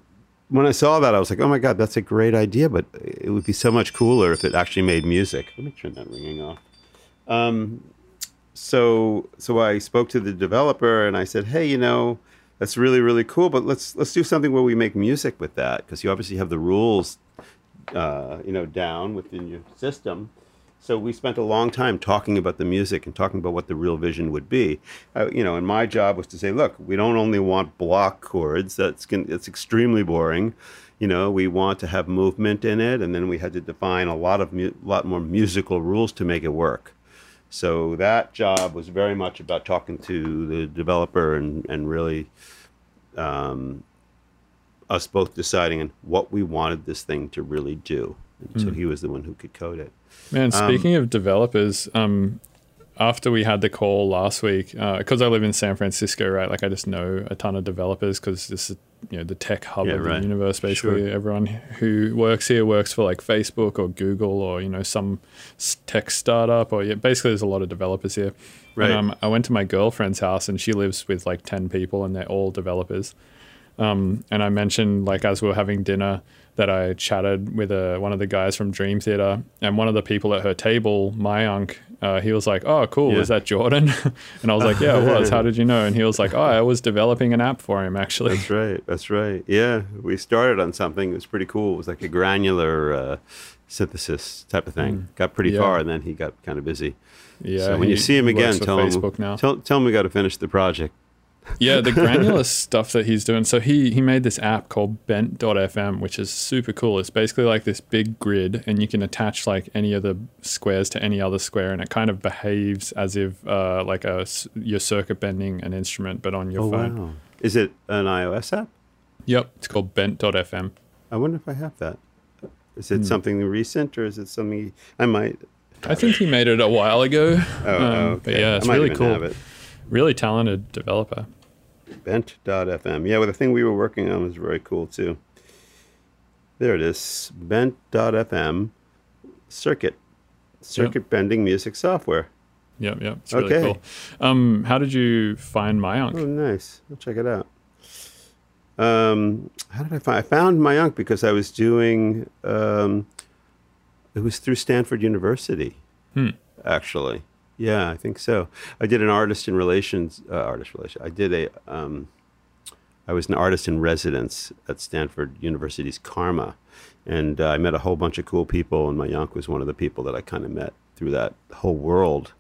A: when I saw that, I was like, oh my God, that's a great idea, but it would be so much cooler if it actually made music. Let me turn that ringing off. Um, so so I spoke to the developer and I said, "Hey, you know, that's really really cool, but let's let's do something where we make music with that because you obviously have the rules, uh, you know, down within your system. So we spent a long time talking about the music and talking about what the real vision would be. Uh, you know, and my job was to say, look, we don't only want block chords. That's gon- that's extremely boring. You know, we want to have movement in it, and then we had to define a lot of mu- lot more musical rules to make it work. So that job was very much about talking to the developer and and really um, us both deciding on what we wanted this thing to really do. And so he was the one who could code it.
C: Man, speaking of developers, um, after we had the call last week, because I live in San Francisco, right? Like I just know a ton of developers because this is you know the tech hub
A: Yeah,
C: of
A: right.
C: the universe. Basically,
A: Sure.
C: everyone who works here works for like Facebook or Google or you know some tech startup or yeah, basically there's a lot of developers here.
A: Right.
C: And, um, I went to my girlfriend's house and she lives with like ten people and they're all developers. Um, and I mentioned like as we were having dinner that I chatted with uh, one of the guys from Dream Theater, and one of the people at her table, Mayank, uh, he was like, "Oh, cool,
A: Yeah.
C: is that Jordan?" and I was like, "Yeah, it was. How did you know?" And he was like, "Oh, I was developing an app for him actually."
A: That's right. That's right. Yeah, we started on something. It was pretty cool. It was like a granular uh, synthesis type of thing. Got pretty
C: Mm. Yeah.
A: far, and then he got kind of busy.
C: Yeah.
A: so when you see him again, tell
C: Facebook
A: him
C: now.
A: tell, tell him we got to finish the project.
C: Yeah, the granular stuff that he's doing. So he he made this app called Bent.fm, which is super cool. It's basically like this big grid, and you can attach like any of the squares to any other square, and it kind of behaves as if uh, like a you're circuit bending an instrument, but on your phone.
A: Oh, Is it an iOS app?
C: Yep, it's called Bent.fm.
A: I wonder if I have that. Is it something recent, or is it something I might?
C: I think he made it a while ago.
A: Oh,
C: Um,
A: oh,
C: But
A: okay.
C: yeah, it's
A: might
C: really cool. Really talented developer.
A: Bent.fm. Yeah, well, the thing we were working on was very cool too. There it is. Bent.fm circuit. Circuit bending music software.
C: Yep, yep. It's really
A: Okay.
C: cool. Um, how did you find Mayank?
A: Oh, nice. I'll check it out. Um, how did I find? I found Mayank because I was doing. Um, it was through Stanford University,
C: Hmm.
A: actually. Yeah, I think so. I did an artist in relations. Uh, artist relation. I did a. Um, I was an artist in residence at Stanford University's CCRMA, and uh, I met a whole bunch of cool people. And Mayank was one of the people that I kind of met through that whole world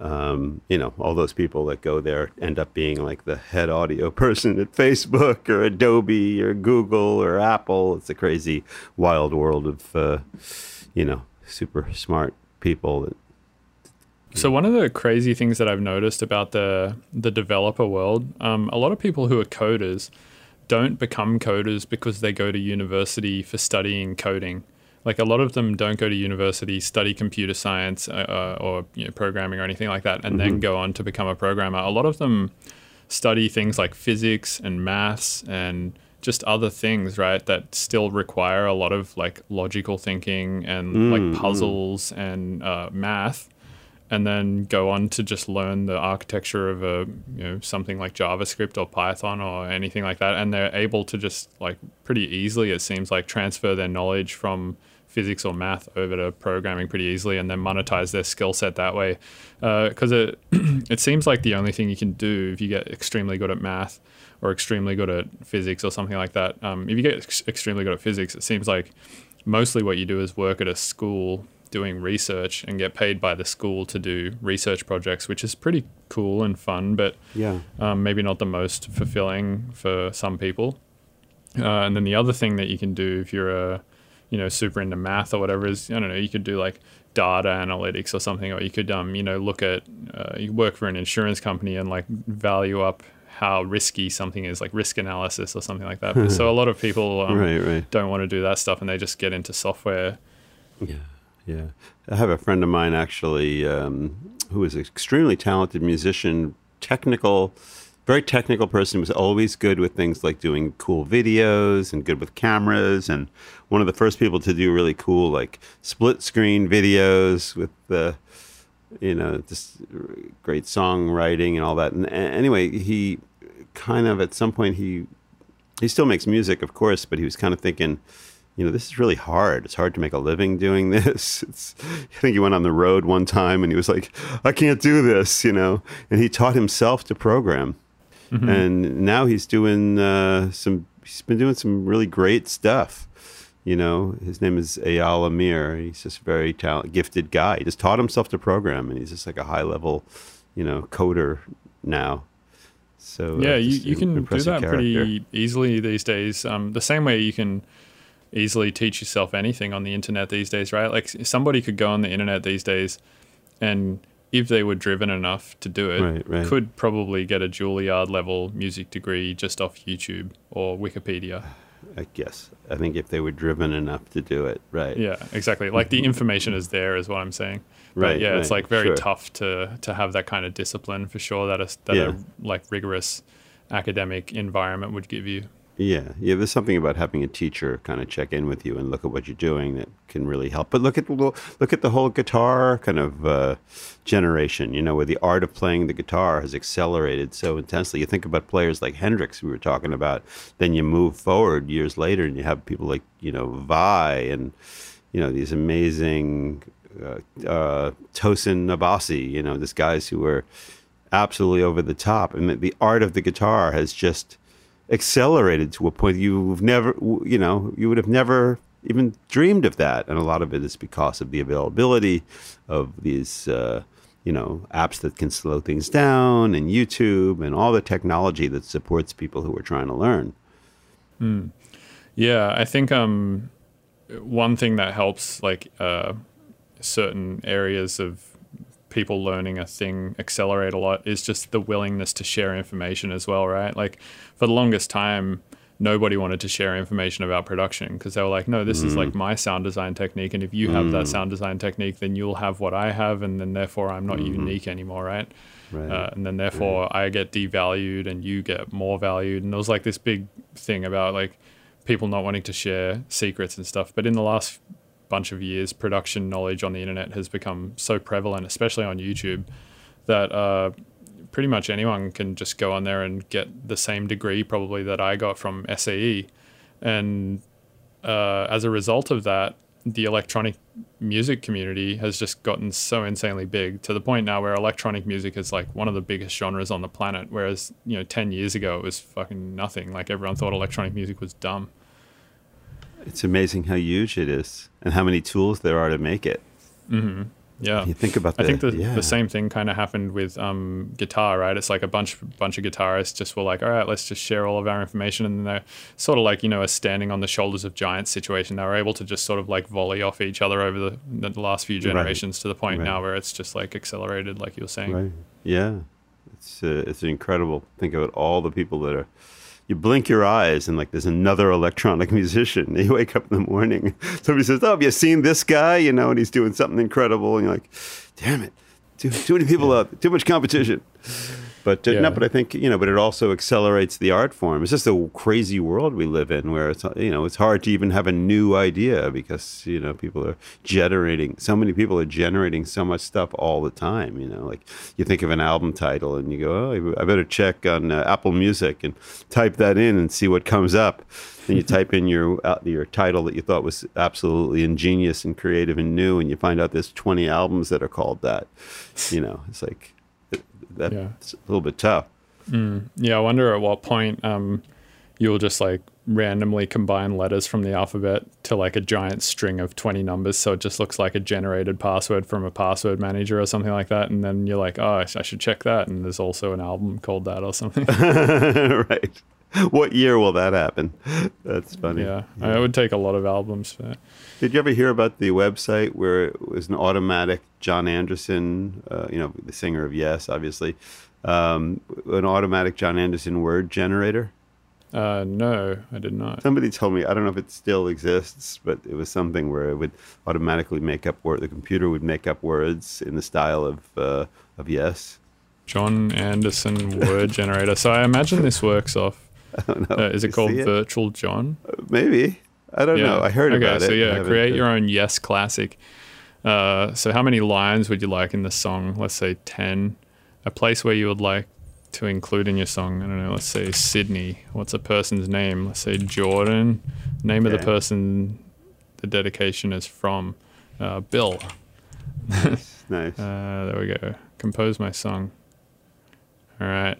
A: um, you know, all those people that go there end up being like the head audio person at Facebook or Adobe or Google or Apple. It's a crazy, wild world of, uh, you know, super smart people. That,
C: So one of the crazy things that I've noticed about the the developer world, um, a lot of people who are coders don't become coders because they go to university for studying coding. Like a lot of them don't go to university, study computer science uh, uh, or you know, programming or anything like that, and then go on to become a programmer. A lot of them study things like physics and maths and just other things, right? That still require a lot of like logical thinking and like puzzles and uh, math, and then go on to just learn the architecture of a you know something like JavaScript or Python or anything like that, and they're able to just like pretty easily, it seems like, transfer their knowledge from physics or math over to programming pretty easily and then monetize their skill set that way. Because it it seems like the only thing you can do if you get extremely good at math or extremely good at physics or something like that um, if you get ex- extremely good at physics it seems like mostly what you do is work at a school doing research and get paid by the school to do research projects which is pretty cool and fun but
A: yeah.
C: um, maybe not the most fulfilling for some people. Uh, and then the other thing that you can do if you're a, you know, super into math or whatever is, I don't know, you could do like data analytics or something, or you could, um, you know, look at, uh, you work for an insurance company and like value up how risky something is, like risk analysis or something like that. So a lot of people um,
A: Right, right.
C: don't want to do that stuff and they just get into software.
A: Yeah, yeah. I have a friend of mine actually um, who is an extremely talented musician, technical, very technical person. Was always good with things like doing cool videos and good with cameras, and one of the first people to do really cool like split screen videos with the. You know, just great songwriting and all that. And anyway, he kind of at some point he he still makes music, of course, but he was kind of thinking, you know, this is really hard. It's hard to make a living doing this. It's, I think he went on the road one time and he was like, I can't do this, you know. And he taught himself to program. And now he's doing uh, some, he's been doing some really great stuff. You know, his name is Eyal Amir. He's just a very talented, gifted guy. He just taught himself to program, and he's just like a high level, you know, coder now. So uh,
C: yeah, you, you can do that pretty easily these days. Um, the same way you can easily teach yourself anything on the internet these days, right? Like somebody could go on the internet these days, and if they were driven enough to do it,
A: Right, right.
C: could probably get a Juilliard level music degree just off YouTube or Wikipedia.
A: I guess. I think if they were driven enough to do it, right?
C: Yeah, exactly. Like the information is there, is what I'm saying. But
A: Right,
C: yeah, it's like very
A: sure.
C: tough to to have that kind of discipline for sure. That a that
A: Yeah.
C: a like rigorous academic environment would give you.
A: Yeah, yeah. There's something about having a teacher kind of check in with you and look at what you're doing that can really help. But look at the look at the whole guitar kind of uh, generation. You know, where the art of playing the guitar has accelerated so intensely. You think about players like Hendrix, we were talking about. Then you move forward years later, and you have people like you know Vai and you know these amazing uh, uh, Tosin Abasi. You know, these guys who were absolutely over the top, and the art of the guitar has just accelerated to a point you've never, you know, you would have never even dreamed of that. And a lot of it is because of the availability of these, uh, you know, apps that can slow things down and YouTube and all the technology that supports people who are trying to learn.
C: Yeah, I think um, one thing that helps like uh, certain areas of people learning a thing accelerate a lot is just the willingness to share information as well, right? Like for the longest time, nobody wanted to share information about production because they were like, no, this is like mm. my sound design technique, and if you have that mm. sound design technique, then you'll have what I have, and then therefore I'm not mm-hmm. unique anymore, right?
A: Right.
C: Uh, and then therefore I get devalued and you get more valued. And there was like this big thing about like people not wanting to share secrets and stuff. But in the last bunch of years, production knowledge on the internet has become so prevalent, especially on YouTube, that uh, pretty much anyone can just go on there and get the same degree probably that I got from SAE. And uh, as a result of that, the electronic music community has just gotten so insanely big to the point now where electronic music is like one of the biggest genres on the planet. Whereas, you know, 10 years ago, it was fucking nothing. Like everyone thought electronic music was dumb.
A: It's amazing how huge it is and how many tools there are to make it.
C: Yeah.
A: You think about
C: I think
A: the-
C: the,
A: yeah.
C: the same thing kind of happened with um, guitar, right? It's like a bunch bunch of guitarists just were like, all right, let's just share all of our information, and they're sort of like you know a standing on the shoulders of giants situation. They were able to just sort of like volley off each other over the, the last few generations to the point
A: Right.
C: now where it's just like accelerated, like you were saying.
A: Right. Yeah. It's uh, it's incredible. Think about all the people that are. You blink your eyes and like there's another electronic musician. You wake up in the morning, somebody says, "Oh, have you seen this guy?" You know, and he's doing something incredible, and you're like, "Damn it, too too many people out, there, too much competition." But uh,
C: Yeah.
A: no, but I think you know, but it also accelerates the art form. It's just a crazy world we live in, where it's you know, it's hard to even have a new idea because you know people are generating. So many people are generating so much stuff all the time. You know, like you think of an album title and you go, "Oh, I better check on uh, Apple Music and type that in and see what comes up." And you type in your uh, your title that you thought was absolutely ingenious and creative and new, and you find out there's 20 albums that are called that. You know, it's like that's
C: Yeah.
A: a little bit tough.
C: Yeah, I wonder at what point um, you'll just like randomly combine letters from the alphabet to like a giant string of 20 numbers. So it just looks like a generated password from a password manager or something like that. And then you're like, oh, I should check that. And there's also an album called that or something.
A: right. What year will that happen? That's funny.
C: yeah. It would take a lot of albums for that.
A: Did you ever hear about the website where it was an automatic Jon Anderson, uh, you know, the singer of Yes, obviously, um, an automatic Jon Anderson word generator?
C: Uh, no, I did not.
A: Somebody told me, I don't know if it still exists, but it was something where it would automatically make up word. The computer would make up words in the style of uh, of Yes.
C: Jon Anderson word generator. So I imagine this works off.
A: I don't know.
C: Uh, is it called Virtual John?
A: Maybe. I don't know. I heard
C: okay,
A: about it.
C: Okay,
A: so
C: yeah, create your own Yes classic. Uh, so how many lines would you like in the song? Let's say ten. A place where you would like to include in your song. I don't know. Let's say Sydney. What's a person's name? Let's say Jordan. Name of the person the dedication is from. Uh, Bill.
A: Nice. nice.
C: Uh, there we go. Compose my song. All right.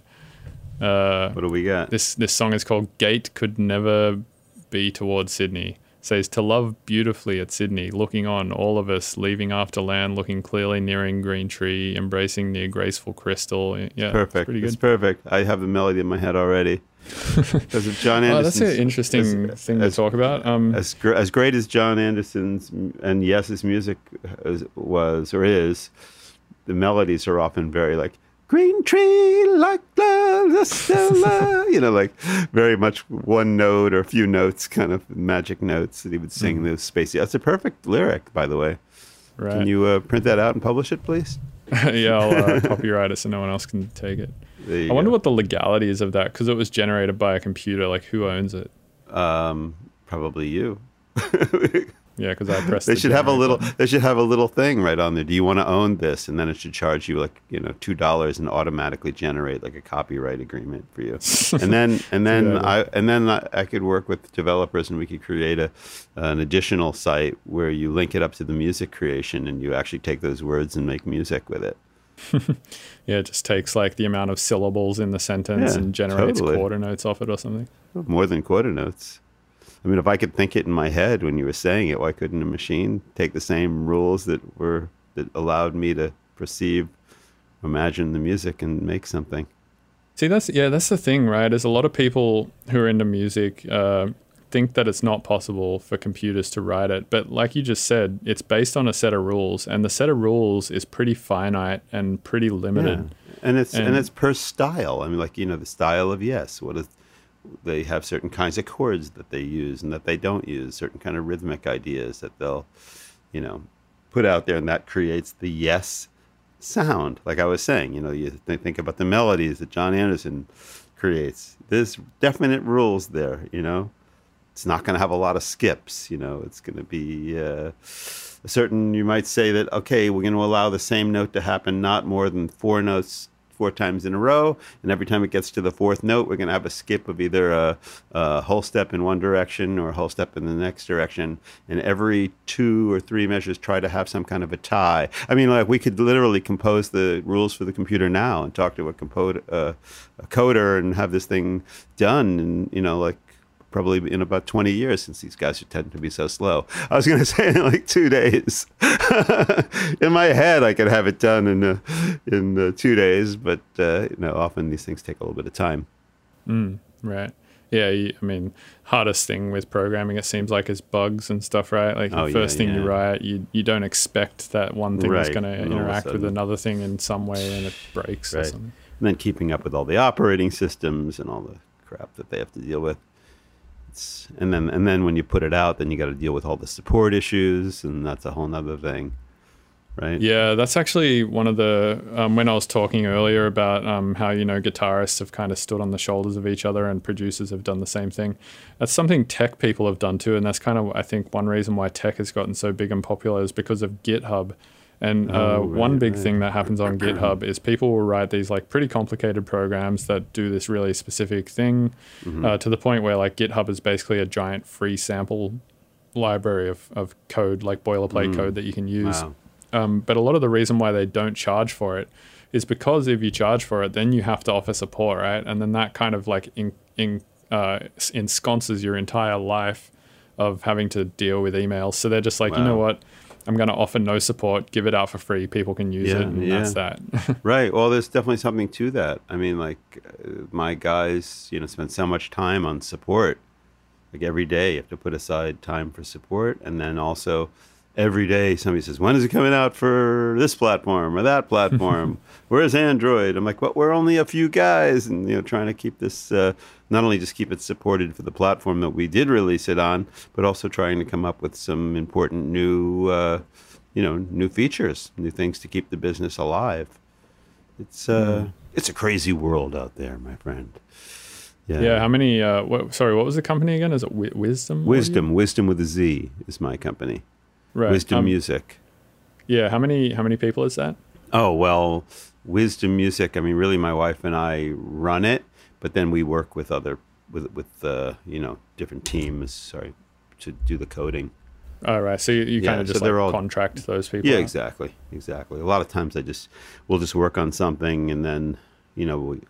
C: Uh,
A: what do we got?
C: this this song is called "Gate Could Never Be Towards Sydney." says to love beautifully at Sydney, looking on all of us leaving after land, looking clearly nearing green tree, embracing near graceful crystal. Yeah, it's
A: perfect.
C: pretty
A: It's perfect. I have the melody in my head already. Because of Jon
C: Oh, that's an interesting thing to talk about. Um,
A: as gr- as great as Jon Anderson's and Yes's music is, was or is, the melodies are often very like green tree like la, la, stella, you know, like very much one note or a few notes, kind of magic notes that he would sing those spacey. That's a perfect lyric, by the way.
C: right.
A: Can you uh, print that out and publish it, please?
C: yeah, I'll uh, copyright it so no one else can take it. I wonder
A: go.
C: what the legality is of that because it was generated by a computer. Like, who owns it?
A: Um, probably you.
C: Yeah, because I pressed.
A: They
C: the
A: should have a little.
C: button.
A: They should have a little thing right on there. Do you want to own this? And then it should charge you like you know two dollars and automatically generate like a copyright agreement for you. And then and then
C: Yeah.
A: I and then I, I could work with developers and we could create a an additional site where you link it up to the music creation and you actually take those words and make music with it.
C: Yeah, it just takes like the amount of syllables in the sentence
A: Yeah,
C: and generates
A: totally.
C: quarter notes off it or something.
A: More than quarter notes. I mean, if I could think it in my head when you were saying it, why couldn't a machine take the same rules that were that allowed me to perceive, imagine the music and make something?
C: See, that's yeah, that's the thing, right? Is a lot of people who are into music uh, think that it's not possible for computers to write it, but like you just said, it's based on a set of rules, and the set of rules is pretty finite and pretty limited. Yeah.
A: And it's and,
C: And-
A: it's per style. I mean, like you know, the style of yes. What is they have certain kinds of chords that they use and that they don't use. Certain kind of rhythmic ideas that they'll, you know, put out there, and that creates the yes sound. Like I was saying, you know, you th- think about the melodies that Jon Anderson creates. There's definite rules there. You know, it's not going to have a lot of skips. You know, it's going to be. Uh, a certain you might say that okay we're going to allow the same note to happen not more than four notes four times in a row and every time it gets to the fourth note we're going to have a skip of either a, a whole step in one direction or a whole step in the next direction and every two or three measures try to have some kind of a tie. I mean like we could literally compose the rules for the computer now and talk to a, compo- uh, a coder and have this thing done and you know like probably in about 20 years since these guys are tend to be so slow. I was going to say in like two days. in my head, I could have it done in uh, in uh, two days, but uh, you know, often these things take a little bit of time.
C: Right. Yeah, you, I mean, hardest thing with programming it seems like is bugs and stuff, right? Like
A: Oh,
C: the
A: yeah,
C: first thing you write, you you don't expect that one thing is going to
A: and all of a
C: interact with another thing in some way, and it breaks or
A: Right.
C: something.
A: And then keeping up with all the operating systems and all the crap that they have to deal with. It's, and then and then when you put it out, then you got to deal with all the support issues, and that's a whole nother thing, right?
C: Yeah, that's actually one of the um, when I was talking earlier about um, how you know guitarists have kind of stood on the shoulders of each other and producers have done the same thing. That's something tech people have done too, and that's kind of I think one reason why tech has gotten so big and popular is because of GitHub. And uh,
A: Oh,
C: one
A: right,
C: big
A: right.
C: thing that happens on GitHub is people will write these like pretty complicated programs that do this really specific thing
A: Mm-hmm.
C: uh, to the point where like GitHub is basically a giant free sample library of, of code, like boilerplate code that you can use.
A: Wow.
C: Um, but a lot of the reason why they don't charge for it is because if you charge for it, then you have to offer support, right? And then that kind of like in, in, uh, ensconces your entire life of having to deal with emails. So they're just like, you know what? I'm going to offer no support, give it out for free. People can use
A: Yeah,
C: it, and that's that.
A: Right. Well, there's definitely something to that. I mean, like uh, my guys, you know, spend so much time on support. Like every day, you have to put aside time for support, and then also every day somebody says, "When is it coming out for this platform or that platform? Where's Android?" I'm like, "Well, we're only a few guys," and you know, trying to keep this uh, not only just keep it supported for the platform that we did release it on, but also trying to come up with some important new, uh, you know, new features, new things to keep the business alive. It's uh, it's a crazy world out there, my friend. Yeah.
C: yeah. How many? Uh, what, sorry, what was the company again? Is it Wi- Wizdom?
A: Wizdom, Wizdom with a Z is my company.
C: Right.
A: Wizdom
C: um,
A: Music.
C: Yeah. How many? How many people is that?
A: Oh well, Wizdom Music. I mean, really, my wife and I run it, but then we work with other with with uh, you know different teams. Sorry, to do the coding.
C: All right. So you, you
A: Yeah,
C: kind of just
A: they're
C: like
A: all-
C: contract those people.
A: Yeah,
C: out.
A: exactly, exactly. A lot of times I just we'll just work on something and then you know, we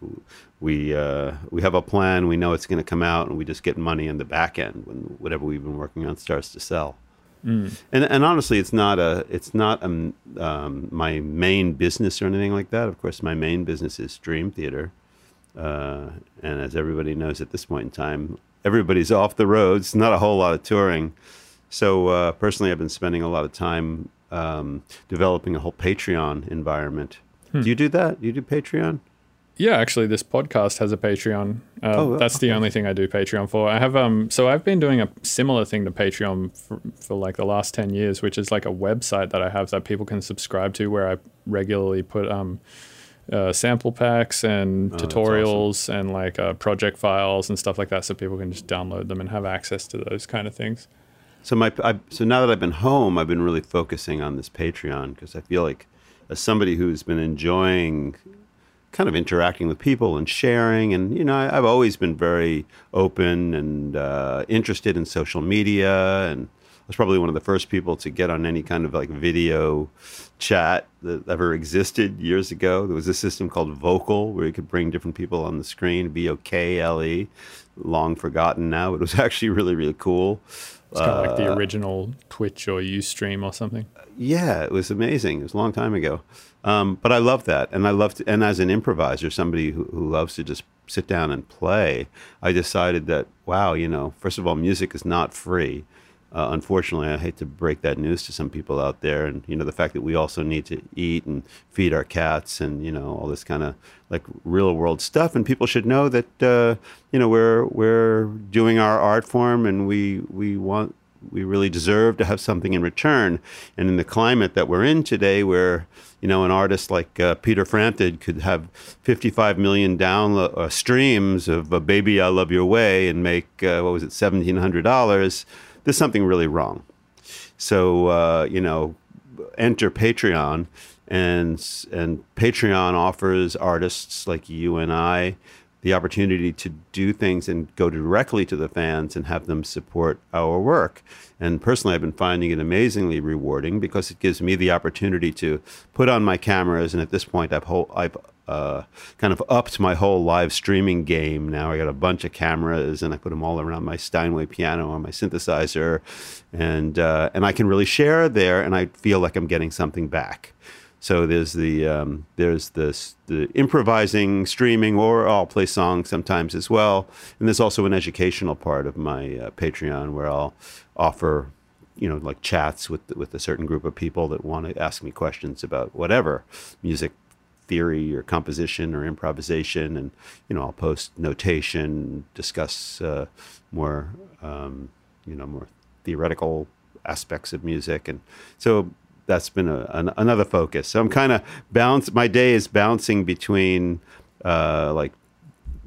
A: we uh, we have a plan. We know it's going to come out, and we just get money in the back end when whatever we've been working on starts to sell. And and honestly, it's not a it's not um, um, my main business or anything like that. Of course, my main business is Dream Theater, uh, and as everybody knows at this point in time, everybody's off the roads. Not a whole lot of touring. So uh, personally, I've been spending a lot of time um, developing a whole Patreon environment. Do you do that? Do you do Patreon?
C: Yeah, actually, this podcast has a Patreon. Uh,
A: Oh,
C: that's the only thing I do Patreon for. I have um, so I've been doing a similar thing to Patreon for, for like the last ten years, which is like a website that I have that people can subscribe to, where I regularly put um, uh, sample packs and
A: Oh,
C: tutorials and like uh, project files and stuff like that, so people can just download them and have access to those kind of things.
A: So my I, so now that I've been home, I've been really focusing on this Patreon because I feel like as somebody who's been enjoying kind of interacting with people and sharing, and you know, I, I've always been very open and uh, interested in social media, and I was probably one of the first people to get on any kind of like video chat that ever existed years ago. There was a system called Vokle where you could bring different people on the screen, V O K L E, long forgotten now. It was actually really really cool.
C: It's kind of like
A: Uh,
C: the original Twitch or Ustream or something.
A: Yeah, it was amazing. It was a long time ago. Um, but I love that. And I love to, and as an improviser, somebody who, who loves to just sit down and play, I decided that, wow, you know, first of all, music is not free. Uh, unfortunately, I hate to break that news to some people out there. And, you know, the fact that we also need to eat and feed our cats and, you know, all this kind of like real world stuff. And people should know that, uh, you know, we're, we're doing our art form and we, we want, we really deserve to have something in return. And in the climate that we're in today, where you know an artist like uh, Peter Frampton could have 55 million download uh, streams of uh, "Baby I Love Your Way" and make uh, what was it, seventeen hundred dollars, there's something really wrong. So uh, you know, enter Patreon, and and Patreon offers artists like you and I the opportunity to do things and go directly to the fans and have them support our work. And personally, I've been finding it amazingly rewarding because it gives me the opportunity to put on my cameras. And at this point, I've whole, I've uh, kind of upped my whole live streaming game. Now I got a bunch of cameras, and I put them all around my Steinway piano on my synthesizer, and uh, and I can really share there, and I feel like I'm getting something back. So there's the um, there's this the improvising, streaming, or I'll play songs sometimes as well. And there's also an educational part of my uh, Patreon where I'll offer, you know, like chats with with a certain group of people that want to ask me questions about whatever music theory or composition or improvisation, and you know I'll post notation, discuss uh, more um, you know more theoretical aspects of music, and so that's been a, an, another focus. So I'm kind of bounce. My day is bouncing between uh, like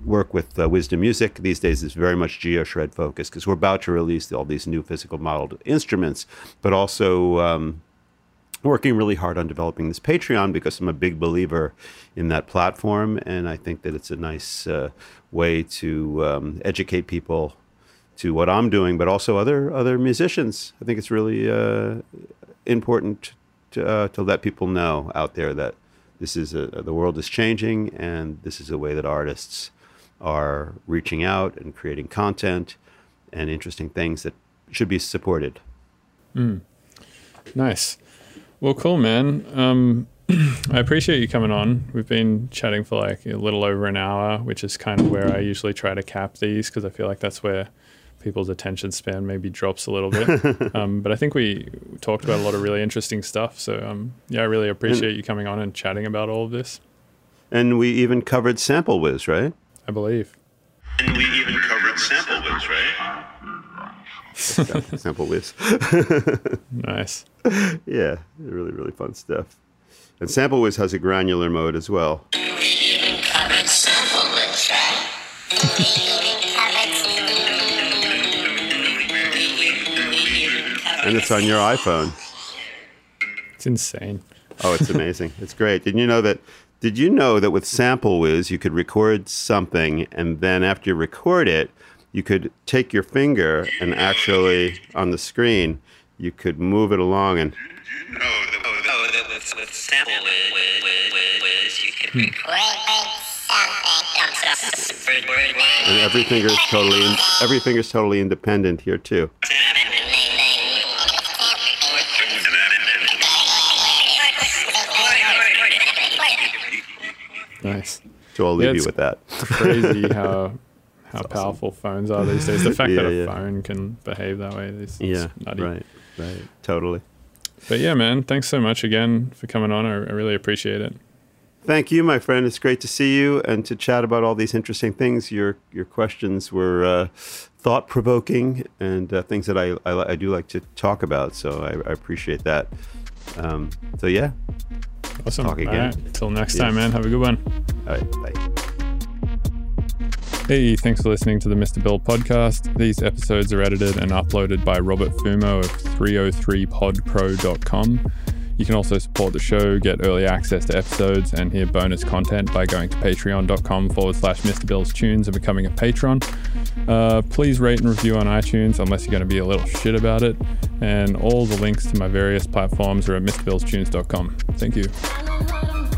A: work with uh, Wizdom Music. These days is very much GeoShred focused because we're about to release all these new physical modeled instruments, but also um, working really hard on developing this Patreon because I'm a big believer in that platform, and I think that it's a nice uh, way to um, educate people to what I'm doing, but also other other musicians. I think it's really uh, important to, uh, to let people know out there that this is a, the world is changing, and this is a way that artists are reaching out and creating content and interesting things that should be supported.
C: Nice. Well, cool, man. Um, I appreciate you coming on. We've been chatting for like a little over an hour, which is kind of where I usually try to cap these because I feel like that's where people's attention span maybe drops a little bit. um, but I think we talked about a lot of really interesting stuff. So, um, yeah, I really appreciate you coming on and chatting about all of this.
A: And we even covered SampleWiz, right?
C: I believe.
A: And we even covered SampleWiz, right? SampleWiz.
C: Nice.
A: yeah, really, really fun stuff. And SampleWiz has a granular mode as well. And it's on your iPhone.
C: It's insane.
A: Oh, it's amazing. it's great. Didn't you know that? Did you know that with SampleWiz, you could record something, and then after you record it, you could take your finger and actually, on the screen, you could move it along and. And every finger is totally every finger is totally independent here too.
C: Nice.
A: So I'll leave
C: Yeah,
A: you with that.
C: It's crazy how how powerful phones are these days. The fact
A: Yeah,
C: that a
A: yeah.
C: phone can behave that way is
A: Yeah,
C: it's nutty.
A: right, right, totally.
C: But yeah, man, thanks so much again for coming on. I, I really appreciate it.
A: Thank you, my friend. It's great to see you and to chat about all these interesting things. Your your questions were uh, thought provoking and uh, things that I, I I do like to talk about. So I, I appreciate that. Um, so yeah,
C: Awesome.
A: Talk again.
C: right. Till next
A: Yeah.
C: time, man. Have a good one.
A: all right, bye.
C: Hey, thanks for listening to the Mr. Bill podcast. These episodes are edited and uploaded by Robert Fumo of 303podpro.com. You can also support the show, get early access to episodes, and hear bonus content by going to patreon.com forward slash Mr. Bill's Tunes and becoming a patron. Uh, please rate and review on iTunes unless you're going to be a little shit about it. And all the links to my various platforms are at MrBillsTunes.com. Thank you.